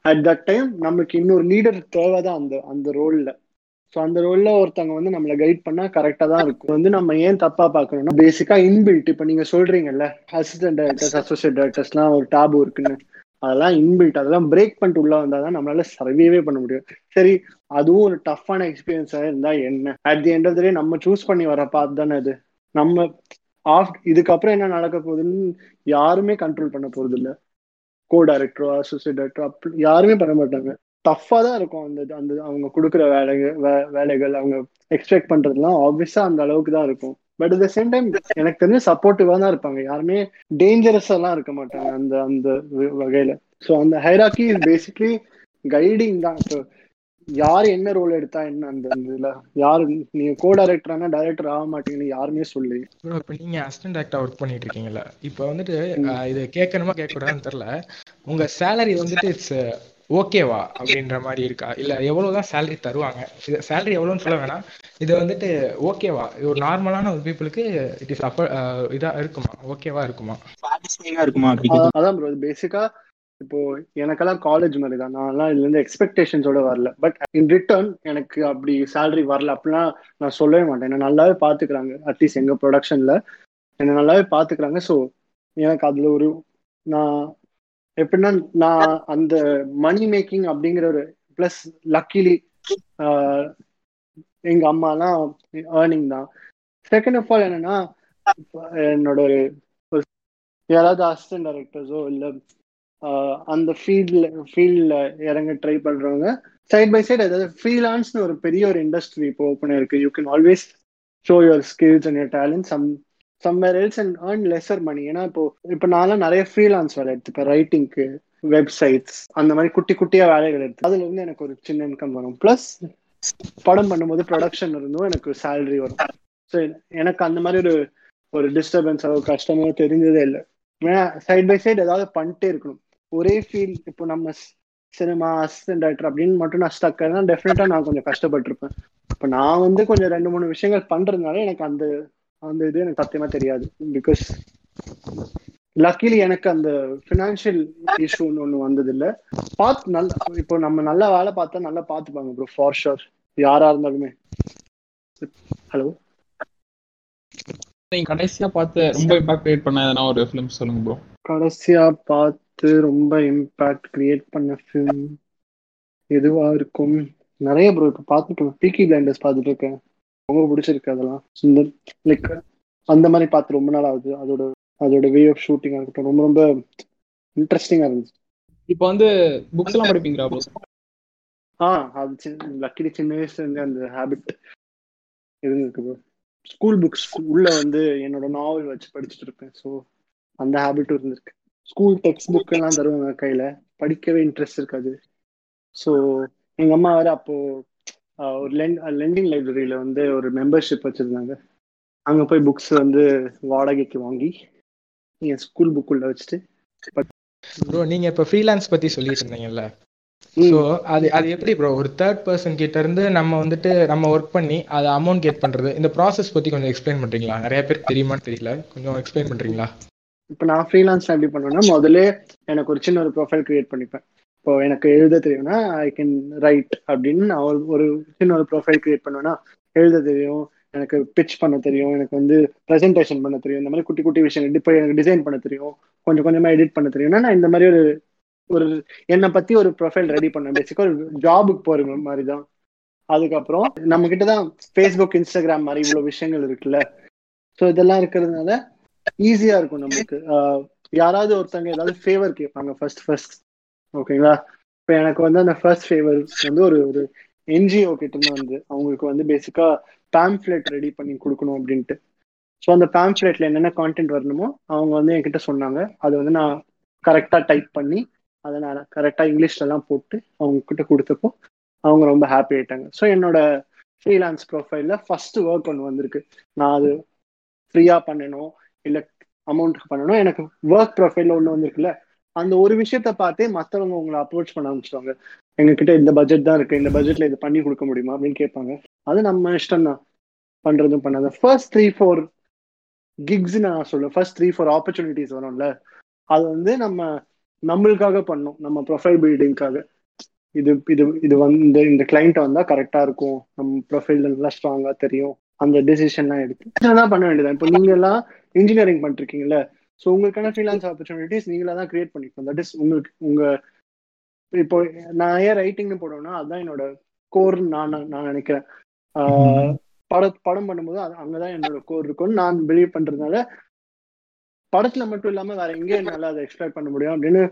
அட் தட் டைம் நமக்கு இன்னொரு லீடர் தேவைதான் அந்த அந்த ரோல்ல ஸோ அந்த ரோல்ல ஒருத்தவங்க வந்து நம்மளை கைட் பண்ணா கரெக்டா தான் இருக்கும். வந்து நம்ம ஏன் தப்பா பாக்கணும்னா பேசிக்கா இன்பில்ட் இப்போ நீங்க சொல்றீங்கல்ல அசிஸ்டன்ட் டைரக்டர்ஸ் அசோசியேட் டைரக்டர்ஸ்லாம் ஒரு டாபு இருக்குன்னு. அதெல்லாம் இன்பில்ட் அதெல்லாம் பிரேக் பண்ணிட்டு உள்ள வந்தாதான் நம்மளால சர்வேவே பண்ண முடியும். சரி அதுவும் ஒரு டஃப்பான எக்ஸ்பீரியன்ஸா இருந்தா என்ன? At the end of day நம்ம சூஸ் பண்ணி வர பார்த்து தானே அது. நம்ம ஆஃப் இதுக்கப்புறம் என்ன நடக்க போகுதுன்னு யாருமே கண்ட்ரோல் பண்ண போறது இல்லை கோ டைரக்டரோ அசோசியேட் டைரக்டரோ அப்படி யாருமே பண்ண மாட்டாங்க. டஃப்பா தான் இருக்கும் அந்த அந்த அவங்க கொடுக்குற வேலைகள் வேலைகள் அவங்க எக்ஸ்பெக்ட் பண்றதுலாம் ஆப்வியஸா அந்த அளவுக்கு தான் இருக்கும். But at the same time எனக்கு தெரிஞ்சு சப்போர்ட்டிவா தான் இருப்பாங்க. யாருமே டேஞ்சரஸ் எல்லாம் இருக்க மாட்டாங்க அந்த அந்த வகையில. ஸோ அந்த ஹைராக்கி இஸ் பேசிக்லி கைடிங் தான். இப்போ யார் என்ன ரோல் எடுத்தா என்ன அந்த இதுல? யாரு நீங்க கோ டைரக்டரானா டைரக்டர் ஆக மாட்டீங்கன்னு யாருமே சொல்லி. இப்போ நீங்க அசிஸ்டன்ட் டேரக்டா ஒர்க் பண்ணிட்டு இருக்கீங்கல்ல? இப்போ வந்துட்டு இது கேட்கணுமா கேட்கக்கூடாதுன்னு தெரியல. உங்க சேலரி வந்துட்டு இட்ஸ் ஓகேவா அப்படின்ற மாதிரி இருக்கா? இல்ல எவ்வளவுதான் சேலரி தருவாங்க? இது சேலரி எவ்வளவுன்னு சொல்ல வேணாம். இது வந்துட்டு ஓகேவா? இது ஒரு நார்மலான ஒரு பீப்புளுக்கு இட் இஸ் அப்ப இதா இருக்குமா? ஓகேவா இருக்குமா? இருக்குமா அதான் ப்ரோ பேசிக்கா இப்போ எனக்கெல்லாம் காலேஜ் மாதிரி தான். நான்லாம் இதுல இருந்து எக்ஸ்பெக்டேஷன்ஸோட வரல. பட் இன் ரிட்டர்ன் எனக்கு அப்படி salary வரல. அப்படிலாம் நான் சொல்லவே மாட்டேன். என்ன நல்லாவே பாத்துக்கிறாங்க. அட்லீஸ்ட் எங்க ப்ரொடக்ஷன்ல என்ன நல்லாவே பாத்துக்கிறாங்க. ஸோ எனக்கு அதுல ஒரு நான் எப்படின்னா நான் அந்த மணி மேக்கிங் அப்படிங்கிற ஒரு பிளஸ் லக்கிலி எங்க அம்மாலாம் ஏர்னிங் தான். செகண்ட் ஆஃப் ஆல் என்னன்னா என்னோட ஒரு யாராவது அசிஸ்டன்ட் டைரக்டர்ஸோ இல்ல அந்த ஃபீல்டில் ஃபீல்டில் இறங்க ட்ரை பண்றவங்க சைட் பை சைடு அதாவது ஃப்ரீலான்ஸ்னு ஒரு பெரிய ஒரு இண்டஸ்ட்ரி இப்போ ஓப்பன் இருக்கு you can always show your skills and your talent some somewhere else and earn lesser money ஏன்னா இப்போ இப்போ நான்லாம் நிறைய ஃப்ரீலான்ஸ் வேலை எடுத்துப்பேன் ரைட்டிங்க்கு வெப்சைட்ஸ் அந்த மாதிரி குட்டி குட்டியா வேலைகள் எடுத்து அதுல இருந்து எனக்கு ஒரு சின்ன இன்கம் வரும். ப்ளஸ் படம் பண்ணும்போது ப்ரொடக்ஷன் இருந்தும் எனக்கு சேலரி வரும். ஸோ எனக்கு அந்த மாதிரி ஒரு ஒரு டிஸ்டர்பன்ஸோ கஷ்டமோ தெரிஞ்சதே இல்லை. ஏன்னா சைட் பை சைடு ஏதாவது பண்ணிட்டே இருக்கணும். ஒரே ஃபீல் இப்போ நம்ம சினிமா அசிஸ்டன்ட் டைரக்டர் அப்படின்னு மட்டும் நான் ஸ்டக் ஆயிருந்தா டெஃபினட்டா நான் கொஞ்சம் கஷ்டப்பட்டிருப்பேன். இப்போ நான் வந்து கொஞ்சம் ரெண்டு மூணு விஷயங்கள் பண்றதுனால எனக்கு அந்த அந்த இது எனக்கு சத்தியமா தெரியாது. பிகாஸ் லக்கிலி எனக்கு அந்த ஃபினான்ஷியல் இஷ்யூன்னு ஒன்று வந்தது இல்லை பார்த்து நல்ல இப்போ நம்ம நல்லா வேலை பார்த்தா நல்லா பார்த்துப்பாங்க ப்ரோ ஃபார் ஷோர் யாரா இருந்தாலுமே. ஹலோ நீங்க கடைசியா பார்த்து ரொம்ப இம்பாக்ட் கிரியேட் பண்ண எதனா ஒரு ஃபிலிம் சொல்லுங்க ப்ரோ கடைசியா பார்த்து ரொம்ப இம்பாக்ட் கிரியேட் பண்ண ஃபிலிம் எதுவா இருக்கும்? நிறைய ப்ரோ இப்போ பார்த்துட்டு பீக்கி பிளைண்டர்ஸ் பார்த்துட்டு இருக்கேன். ரொம்ப பிடிச்சிருக்கு அதெல்லாம். சுந்தர் லைக் அந்த மாதிரி பார்த்து ரொம்ப நாள் ஆகுது. அதோட அதோட வே ஆஃப் ஷூட்டிங்காக இருக்கட்டும் ரொம்ப ரொம்ப இன்ட்ரெஸ்டிங்காக இருந்துச்சு. இப்போ வந்து புக்ஸ் எல்லாம் படிப்பீங்களா ஆ அது சின்ன லக்கிலி சின்ன வயசுல இருந்து அந்த ஹேபிட் இருந்திருக்கு ப்ரோ ஸ்கூல் புக்ஸ் உள்ள வந்து என்னோட நாவல் வச்சு படிச்சுட்டு இருப்பேன். ஸோ அந்த ஹேபிட்டும் இருந்திருக்கு. ஸ்கூல் டெக்ஸ்ட் புக் எல்லாம் தருவாங்க கையில. படிக்கவே இன்ட்ரெஸ்ட் இருக்காது. ஸோ எங்க அம்மா வேற அப்போ ஆஹ், ஒரு லெண்டிங் லைப்ரரியில வந்து ஒரு மெம்பர்ஷிப் வச்சிருந்தாங்க. அங்க போய் புக்ஸ் வந்து வாடகைக்கு வாங்கி என் ஸ்கூல் புக் உள்ள வச்சுட்டு ப்ரோ நீங்க இப்ப ஃப்ரீலான்ஸ் பத்தி சொல்லிட்டு இருந்தீங்கல்ல. ஸோ அது அது எப்படி ப்ரோ ஒரு தேர்ட் பர்சன் கிட்ட இருந்து நம்ம வந்துட்டு நம்ம ஒர்க் பண்ணி அதை அமௌண்ட் கெட் பண்றது? இந்த ப்ராசஸ் பத்தி கொஞ்சம் எக்ஸ்பிளைன் பண்றீங்களா? நிறைய பேருக்கு தெரியுமான்னு தெரியல. கொஞ்சம் எக்ஸ்பிளைன் பண்றீங்களா? இப்போ நான் ஃப்ரீலான்ஸ் எப்படி பண்ணுவேன்னா முதல்ல எனக்கு ஒரு சின்ன ஒரு ப்ரொஃபைல் கிரியேட் பண்ணிப்பேன். இப்போ எனக்கு எழுத தெரியும்னா ஐ கேன் ரைட் அப்படின்னு நான் ஒரு ஒரு சின்ன ஒரு ப்ரொஃபைல் கிரியேட் பண்ணுவேன்னா எழுத தெரியும் எனக்கு பிச் பண்ண தெரியும் எனக்கு வந்து ப்ரெசென்டேஷன் பண்ண தெரியும் இந்த மாதிரி குட்டி குட்டி விஷயங்கள் இப்போ எனக்கு டிசைன் பண்ண தெரியும் கொஞ்சம் கொஞ்சமா எடிட் பண்ண தெரியும்னா நான் இந்த மாதிரி ஒரு ஒரு என்னை பத்தி ஒரு ப்ரொஃபைல் ரெடி பண்ணேன். பேசிக்காக ஒரு ஜாபுக்கு போகிற மாதிரி தான் அதுக்கப்புறம் நம்ம கிட்ட தான் ஃபேஸ்புக் இன்ஸ்டாகிராம் மாதிரி இவ்வளோ விஷயங்கள் இருக்குல்ல. ஸோ இதெல்லாம் இருக்கிறதுனால ஈஸியா இருக்கும் நமக்கு. யாராவது ஒருத்தங்க ஏதாவது ஃபேவர் கேட்பாங்க. ஃபர்ஸ்ட் ஃபர்ஸ்ட் ஓகேங்களா? இப்போ எனக்கு வந்து அந்த ஃபர்ஸ்ட் ஃபேவர் வந்து ஒரு ஒரு என்ஜிஓ கிட்ட வந்து அவங்களுக்கு வந்து பேசிக்காக பேம்ஃப்ளெட் ரெடி பண்ணி கொடுக்கணும் அப்படின்ட்டு. ஸோ அந்த பேம்ஃப்ளெட்ல என்னென்ன கான்டென்ட் வரணுமோ அவங்க வந்து என்கிட்ட சொன்னாங்க. அதை வந்து நான் கரெக்டாக டைப் பண்ணி அதை நான் கரெக்டாக இங்கிலீஷ்லலாம் போட்டு அவங்க கிட்ட கொடுத்தப்போ அவங்க ரொம்ப ஹாப்பி ஆயிட்டாங்க. ஸோ என்னோட ஃப்ரீலான்ஸ் ப்ரொஃபைலில் ஃபஸ்ட்டு ஒர்க் ஒன்று வந்திருக்கு. நான் அது ஃப்ரீயாக பண்ணணும் இல்லை அமௌண்ட் பண்ணணும். எனக்கு ஒர்க் ப்ரொஃபைலில் ஒன்று வந்திருக்குல்ல அந்த ஒரு விஷயத்த பார்த்தே மற்றவங்க உங்களை அப்ரோச் பண்ண ஆரம்பிச்சிட்டாங்க எங்ககிட்ட இந்த பட்ஜெட் தான் இருக்கு இந்த பட்ஜெட்ல இது பண்ணி கொடுக்க முடியுமா அப்படின்னு கேட்பாங்க. அது நம்ம இஷ்டம் தான் பண்றதும் பண்ணாத. ஃபர்ஸ்ட் த்ரீ ஃபோர் கிக்ஸ் நான் சொல்லுவேன் ஃபர்ஸ்ட் த்ரீ ஃபோர் ஆப்பர்ச்சுனிட்டிஸ் வரும்ல. அது வந்து நம்ம நம்மளுக்காக பண்ணோம். நம்ம ப்ரொஃபைல் பில்டிங்காக இது இது இது வந்து இந்த கிளைண்ட் வந்தா கரெக்டா இருக்கும். நம்ம ப்ரொஃபைல் நல்லா ஸ்ட்ராங்கா தெரியும். அந்த டெசிஷன்லாம் எடுத்து. தான் பண்ண வேண்டியதான் இப்போ நீங்க எல்லாம் இன்ஜினியரிங் பண்ணிருக்கீங்கல்ல ஸோ உங்களுக்கான ஃப்ரீலான்ஸ் ஆப்பர்ச்சுனிட்டிஸ் நீங்களா தான் கிரியேட் பண்ணிக்கணும். தட் இஸ் உங்களுக்கு உங்க இப்போ நான் ஏன் ரைட்டிங்னு போடுவேன்னா அதுதான் என்னோட கோர் நான் நான் நினைக்கிறேன். பட படம் பண்ணும்போது அது அங்கதான் என்னோட கோர் இருக்கும்னு நான் பிலீவ் பண்றதுனால படத்துல மட்டும் இல்லாம வேற எங்க என்னால அதை எக்ஸ்பிளைன் பண்ண முடியும் அப்படின்னு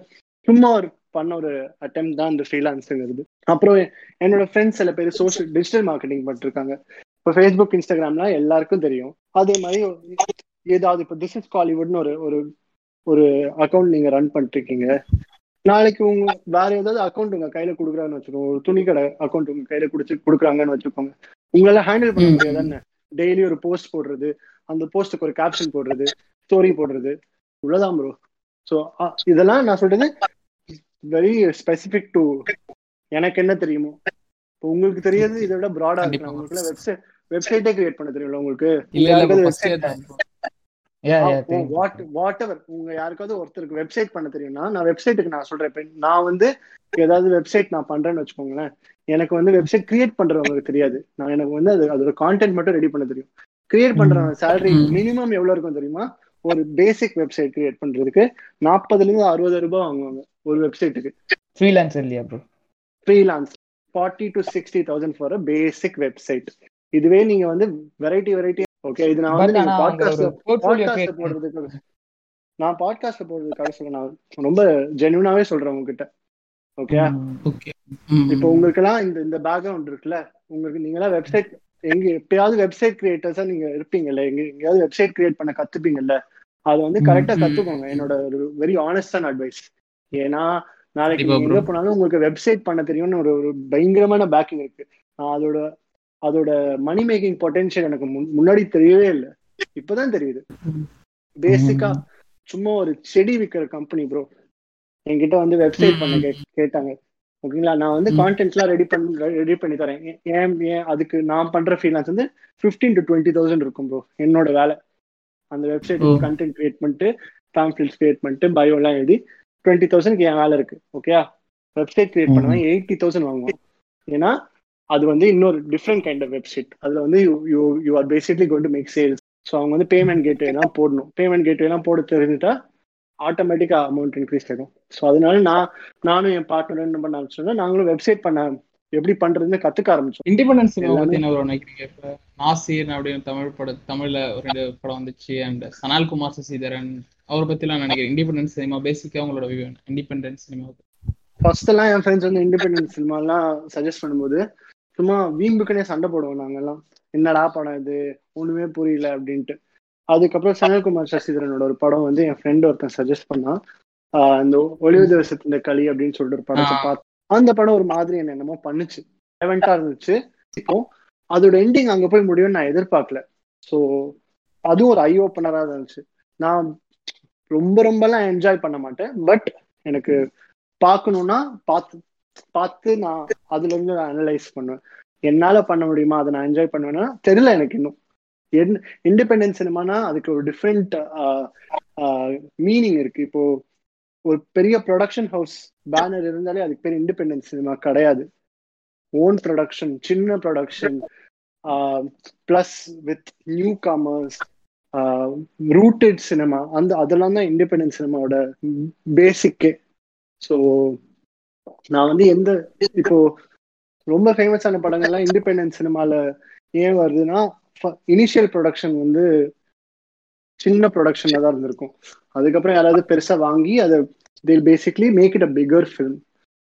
சும்மா ஒரு பண்ண ஒரு அட்டம் தான் இந்த ஃப்ரீலான்ஸுங்கிறது அப்புறம் என்னோட ஃப்ரெண்ட்ஸ் சில பேர் சோஷியல் டிஜிட்டல் மார்க்கெட்டிங் பண்ணிருக்காங்க இப்போ ஃபேஸ்புக் இன்ஸ்டாகிராம்லாம் எல்லாருக்கும் தெரியும். அதே மாதிரி ஏதாவது இப்போ திஸ் இஸ் காலிவுட்னு ஒரு ஒரு ஒரு அக்கௌண்ட் நீங்க ரன் பண்ணிட்டு இருக்கீங்க நாளைக்கு உங்க வேற ஏதாவது அக்கௌண்ட் உங்க கையில கொடுக்குறாங்கன்னு வச்சுக்கோங்க. ஒரு துணி கடை அக்கௌண்ட் உங்க கையில குடிச்சு கொடுக்குறாங்கன்னு வச்சுக்கோங்க. உங்களால ஹேண்டில் பண்ண முடியாது. தானே டெய்லி ஒரு போஸ்ட் போடுறது அந்த போஸ்ட்டுக்கு ஒரு கேப்ஷன் போடுறது ஸ்டோரி போடுறது. இவ்வளவுதான் ப்ரோ ஸோ இதெல்லாம் நான் சொல்றது வெரி ஸ்பெசிபிக் டு எனக்கு என்ன தெரியுமோ? இப்போ உங்களுக்கு தெரியாது இதை விட ப்ராடா இருக்கலாம். உங்களுக்கு வெப்சைட் வெப்சைட்டே கிரியேட் பண்ண தெரியும்ல உங்களுக்கு? வாட் வாட் எவர் உங்க யாருக்காவது ஒருத்தருக்கு வெப்சைட் பண்ண தெரியும்னா நான் வெப்சைட்டுக்கு நான் சொல்றேன். இப்ப நான் வந்து ஏதாவது வெப்சைட் நான் பண்றேன்னு வச்சுக்கோங்களேன். எனக்கு வந்து வெப்சைட் கிரியேட் பண்றவங்களுக்கு தெரியாது. நான் எனக்கு வந்து அது அதோட கான்டென்ட் மட்டும் ரெடி பண்ண தெரியும். கிரியேட் பண்றவங்க சேலரி. மினிமம் எவ்வளவு இருக்கும் தெரியுமா? ஒரு பேசிக் வெப்சைட் கிரியேட் பண்றதுக்கு நாற்பதுல இருந்து அறுபது ரூபாய் வாங்குவாங்க ஒரு வெப்சைட்டுக்கு Freelancer இல்லையா bro freelance forty to sixty thousand for a basic website இதுவே நீங்க வந்து வெரைட்டி வெரைட்டி ஓகே இது நான் வந்து நீங்க பாட்காஸ்ட் போடுறதுக்கு நான் பாட்காஸ்ட் போடுறதுக்காக சொல்ல நான் ரொம்ப ஜென்யூனாவே சொல்றேன் உங்ககிட்ட. ஓகே ஓகே இப்போ உங்களுக்கெல்லாம் இந்த இந்த பேக்ரவுண்ட் இருக்குல்ல உங்களுக்கு நீங்களாம் வெப்சைட் எங்க எப்பயாவது வெப்சைட் கிரியேட்டர்ஸா நீங்க இருப்பீங்கல்ல எங்க எங்கேயாவது வெப்சைட் கிரியேட் பண்ண கத்துப்பீங்கல்ல அதை வந்து கரெக்டா. கத்துக்கோங்க. என்னோட ஒரு வெரி ஆனஸ்டான அட்வைஸ் ஏன்னா நாளைக்கு நீங்க எங்க. போனாலும் உங்களுக்கு வெப்சைட் பண்ண தெரியும்னு ஒரு ஒரு பயங்கரமான பேக்கிங் இருக்கு. அதோட அதோட மணி மேக்கிங் பொட்டென்ஷியல் எனக்கு முன்- முன்னாடி தெரியவே இல்லை. இப்பதான் தெரியுது. பேசிக்கா சும்மா ஒரு செடி விற்கிற கம்பெனி ப்ரோ என்கிட்ட வந்து வெப்சைட் பண்ண கே கேட்டாங்க. ஓகேங்களா நான் வந்து. கான்டென்ட்லாம் ரெடி பண்ணி ரெடி பண்ணி தரேன். ஏன் ஏன் அதுக்கு நான் பண்ற ஃப்ரீலான்ஸ் வந்து ஃபிஃப்டீன் டு டுவெண்ட்டி தௌசண்ட் இருக்கும் ப்ரோ என்னோட வேலை. அந்த வெப்சைட். கண்டென்ட் கிரியேட் பண்ணிட்டு பேம்ஃபில்ஸ் கிரியேட் பண்ணிட்டு பயோலாம் எழுதி டுவெண்ட்டி தௌசண்ட்க்கு என் வேலை இருக்கு. ஓகேயா வெப்சைட் கிரியேட் பண்ணவன் எயிட்டி தௌசண்ட் வாங்குவான். ஏன்னா அது வந்து இன்னொரு டிஃப்ரெண்ட் கைண்ட் ஆஃப் வெப்சைட் அதுல வந்து you you are basically to make sales so அவங்க வந்து பேமெண்ட் கேட்வே எல்லாம் போடணும். பேமெண்ட் கேட்வே எல்லாம் போட தெரிஞ்சுட்டா ஆட்டோமேட்டிக்கா அமௌண்ட் இன்க்ரீஸ் ஆகும் ஸோ அதனால நான் நானும் என் பார்ட்னர் என்ன பண்ண ஆரம்பிச்சோம்னா நாங்களும் வெப்சைட் பண்ண எப்படி பண்றதுன்னு கத்துக்க ஆரம்பிச்சோம். இண்டிபெண்டன்ஸ் சினிமா எல்லாமே- பத்தி என்ன நினைக்கிறீங்க இப்ப நாசீர் அப்படின்னு தமிழ் படம் தமிழ்ல ஒரு ரெண்டு படம் வந்துச்சு அண்ட் சனால் குமார் சசிதரன் அவரை பத்தி எல்லாம் நினைக்கிறேன். இண்டிபெண்டன்ஸ் சினிமா பேசிக்கா உங்களோட இண்டிபெண்டன்ஸ் சினிமா ஃபர்ஸ்ட் எல்லாம் என் ஃப்ரெண்ட்ஸ் வந்து இண்டிபெண்டன்ஸ் சினிமாலாம் சஜஸ்ட் பண்ணும்போது சும்மா வீம்புக்குனே சண்டை போடுவோம் நாங்கெல்லாம். என்னடா படம் இது? ஒண்ணுமே புரியல அப்படின்ட்டு. அதுக்கப்புறம் சனல்குமார் சசிதரனோட ஒரு படம் வந்து என் ஃப்ரெண்ட் ஒருத்தன் சஜஸ்ட் பண்ணான். இந்த ஒளிவு தேசத்தின் களி அப்படின்னு சொல்லிட்டு ஒரு படத்தை. பார்த்து அந்த படம் ஒரு மாதிரி என்ன என்னமோ பண்ணுச்சு. ரெவெண்டா இருந்துச்சு. இப்போ அதோட எண்டிங் அங்க போய் முடியும்னு நான் எதிர்பார்க்கல. ஸோ அதுவும் ஒரு ஐ ஓப்பனரா இருந்துச்சு. நான் ரொம்ப ரொம்பலாம் என்ஜாய் பண்ண மாட்டேன். பட் எனக்கு பார்க்கணும்னா பார்த்து பார்த்து நான் அதுல இருந்து நான் அனலைஸ் பண்ணுவேன். என்னால பண்ண முடியுமா? அதை நான் என்ஜாய் பண்ணுவேன்னா தெரியல எனக்கு இன்னும். இண்டிபெண்டன்ஸ் சினிமானா அதுக்கு ஒரு டிஃப்ரெண்ட் மீனிங் இருக்கு. இப்போ ஒரு பெரிய ப்ரொடக்ஷன் ஹவுஸ் பேனர் இருந்தாலே அதுக்கு பேர் இண்டிபெண்டன்ஸ் சினிமா கிடையாது. ஓன் ப்ரொடக்ஷன் சின்ன production plus with newcomers rooted cinema அந்த அதெல்லாம் தான் இண்டிபெண்டன்ஸ் சினிமாவோட பேசிக்கே ஸோ நான் வந்து எந்த இப்போ ரொம்ப ஃபேமஸான படங்கள்லாம் இண்டிபெண்டன்ஸ் சினிமால ஏன் வருதுன்னா இனிஷியல் ப்ரொடக்ஷன் வந்து சின்ன ப்ரொடக்ஷன்ல தான் இருந்திருக்கும். அதுக்கப்புறம் யாராவது பெருசா வாங்கி அதை they basically make it a bigger film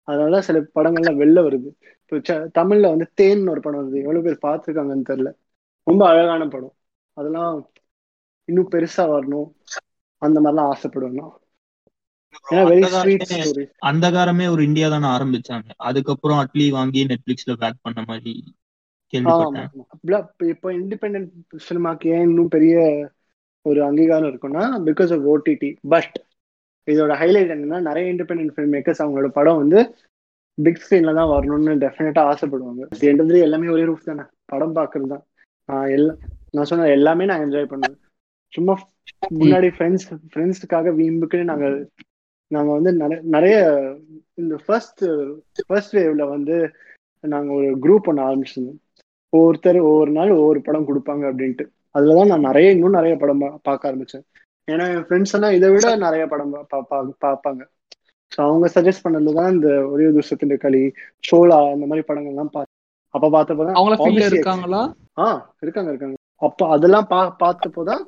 அதனால சில படங்கள்லாம் வெளில வருது. இப்போ தமிழ்ல வந்து தேன் ஒரு படம் வருது. எவ்வளவு பேர் பார்த்துருக்காங்கன்னு தெரியல. ரொம்ப அழகான படம். அதெல்லாம் இன்னும் பெருசா வரணும். அந்த மாதிரிலாம் ஆசைப்படுவேன் நான் ஏன்னா வெரி ஸ்வீட் அந்தகாரமே- ஒரு இந்தியா தானே ஆரம்பிச்சாங்க. அதுக்கப்புறம் அட்லி வாங்கி நெட்ஃபிளிக்ஸ்ல பேக் பண்ண மாதிரி இப்போ இண்டிபெண்டன்ட் சினிமாக்கு ஏன் இன்னும் பெரிய ஒரு அங்கீகாரம் இருக்குன்னா பிகாஸ் ஆஃப் ஓடிடி பட் இதோட ஹைலைட் என்னன்னா நிறைய இண்டிபெண்டன்ட் ஃபில்ம் மேக்கர்ஸ் அவங்களோட படம் வந்து பிக் ஸ்க்ரீன்ல தான் வரணும்னு டெஃபினட்டா ஆசைப்படுவாங்க. எண்டதுல எல்லாமே ஒரே ரூஃப் தானே. படம் பார்க்கறது தான். நான் எல்லா நான் சொன்ன எல்லாமே நான் என்ஜாய் பண்ணுவேன். சும்மா முன்னாடி ஃப்ரெண்ட்ஸ் ஃப்ரெண்ட்ஸுக்காக வீம்புக்குன்னு நாங்க நாங்க வந்து நிறைய இந்த ஃபர்ஸ்ட் ஃபர்ஸ்ட் வேவ்ல வந்து நாங்க ஒரு குரூப் ஒன்று ஆரம்பிச்சிருந்தோம். ஒவ்வொருத்தர் ஒவ்வொரு நாள் ஒவ்வொரு படம் கொடுப்பாங்க அப்படின்ட்டு. அதுலதான் நான் நிறைய இன்னும் நிறைய படம் பார்க்க ஆரம்பிச்சேன். ஏன்னா என் ஃப்ரெண்ட்ஸ் எல்லாம் இதை விட நிறைய படம் பார்ப்பாங்க. ஸோ அவங்க சஜஸ்ட் பண்ணதுல தான் இந்த ஒரே துசத்தின் களி சோலா இந்த மாதிரி படங்கள்லாம் பார்த்தேன் அப்ப ஃபீல்ட்ல obviously இருக்காங்களா? ஆ இருக்காங்க இருக்காங்க. அப்ப அதெல்லாம் பா பார்த்தப்போதான்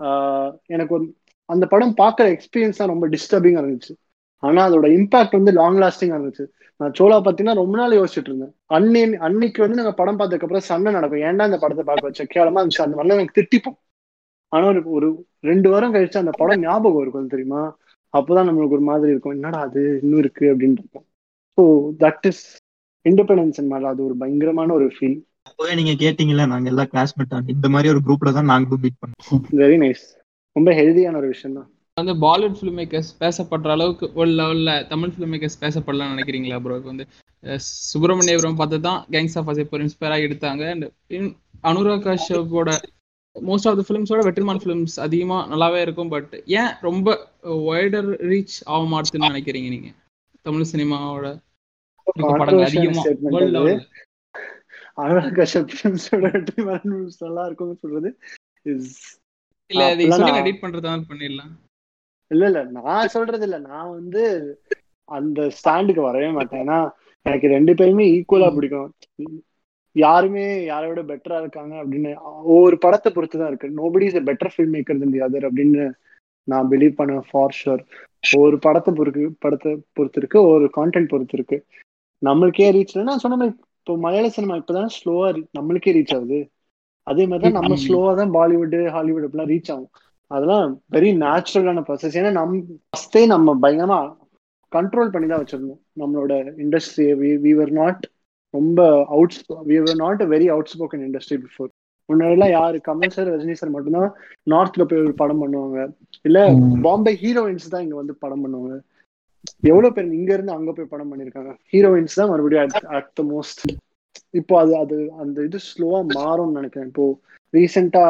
ஆஹ் எனக்கு ஒரு அந்த படம் பார்க்குற எக்ஸ்பீரியன்ஸ் தான் ரொம்ப டிஸ்டர்பிங்கா இருந்துச்சு. ஆனா அதோட இம்பாக்ட் வந்து லாங் லாஸ்டிங்கா இருந்துச்சு. நான் சோலா பார்த்தீங்கன்னா ரொம்ப நாள் யோசிச்சுட்டு இருந்தேன். அன்னி அன்னைக்கு வந்து நாங்க படம் பார்த்ததுக்கு அப்புறம் சண்டை நடக்கும். ஏன்டா இந்த படத்தை பார்க்க வச்ச? கேவலமா இருந்துச்சு. அந்த மாதிரி எனக்கு திட்டிப்போம். ஆனா ஒரு ஒரு ரெண்டு வாரம் கழிச்சு அந்த படம் ஞாபகம் இருக்கும் தெரியுமா? அப்போதான் நம்மளுக்கு ஒரு மாதிரி இருக்கும். என்னடா அது? இன்னும் இருக்கு அப்படின்னு இருக்கும் ஸோ தட் இஸ் இண்டிபெண்டன்ஸ் மேல அது ஒரு பயங்கரமான ஒரு ஃபீல் அப்பவே நீங்க கேட்டீங்கல்ல நாங்க எல்லாம் கிளாஸ்மேட் இந்த மாதிரி ஒரு குரூப்ல தான் நாங்களும் மீட் பண்ணோம். வெரி நைஸ் ரொம்ப ஹெல்தியான ஒரு விஷயம் தான் வந்து பாலிவுட் ஃபிலிம் மேக்கர்ஸ் பேசப்படுற அளவுக்கு ஒரு லெவல்ல தமிழ் ஃபிலிம் மேக்கர்ஸ் பேசப்படலாம்னு நினைக்கிறீங்களா ப்ரோ வந்து சுப்பிரமணியபுரம் பார்த்து தான் கேங்ஸ் ஆஃப் அசைப்பூர் இன்ஸ்பயர் ஆகி எடுத்தாங்க. அண்ட் அனுராக் கஷ்யப்போட மோஸ்ட் ஆஃப் த ஃபிலிம்ஸோட வெற்றிமான் ஃபிலிம்ஸ் அதிகமா நல்லாவே இருக்கும். பட் ஏன் ரொம்ப வைடர் ரீச் ஆக மாட்டுதுன்னு நினைக்கிறீங்க நீங்க? தமிழ் சினிமாவோட படங்கள் Controversial அதிகமா statement வேர்ல்ட் அது. லெவல்ல அனுராக் கஷ்யப் ஃபிலிம்ஸோட வெற்றி ஃபிலிம்ஸ் நல்லா இருக்கும்னு சொல்றது இஸ் இல்ல அப்பெல்லாம் சொல்லி நான்- எடிட் பண்றதா பண்ணிடலாம். இல்ல இல்ல நான் சொல்றது இல்ல நான் வந்து அந்த ஸ்டாண்டுக்கு வரவே மாட்டேன். ஏன்னா எனக்கு ரெண்டு பேருமே ஈக்குவலா. பிடிக்கும். யாருமே யாரை விட பெட்டரா இருக்காங்க அப்படின்னு ஒவ்வொரு படத்தை பொறுத்து தான் இருக்கு. Nobody is better film maker than the other அப்படின்னு நான் பிலீவ் பண்ண ஃபார் ஷுர் ஒவ்வொரு படத்தை பொறுத்து படத்தை பொறுத்து இருக்கு ஒவ்வொரு கான்டென்ட் பொறுத்து இருக்கு நம்மளுக்கே ரீச் நான் சொன்ன மாதிரி இப்போ மலையாள சினிமா இப்பதான் ஸ்லோவா நம்மளுக்கே ரீச் ஆகுது. அதே மாதிரி தான் நம்ம. ஸ்லோவா தான் பாலிவுட் ஹாலிவுட் அப்படிலாம் ரீச் ஆகும். அதெல்லாம் வெரி நேச்சுரலான ப்ராசஸ் ஏன்னா நம் ஃபஸ்ட்டே நம்ம பயங்கரமா கண்ட்ரோல் பண்ணி தான் வச்சிருந்தோம். நம்மளோட இண்டஸ்ட்ரியை வி வர் நாட் ரொம்ப out we were not a very outspoken industry before முன்னாடிலாம் யாரு கமல் சார் ரஜினி சார் மட்டும்தான் நார்த்ல போய் ஒரு படம் பண்ணுவாங்க. இல்ல. பாம்பே ஹீரோயின்ஸ் தான் இங்க வந்து படம் பண்ணுவாங்க. எவ்வளவு பேர் இங்க இருந்து அங்க போய் படம் பண்ணிருக்காங்க? ஹீரோயின்ஸ் தான் மறுபடியும் அட் த மோஸ்ட் இப்போ அது அது அந்த இது ஸ்லோவா மாறும்னு நினைக்கிறேன். இப்போ ரீசெண்டா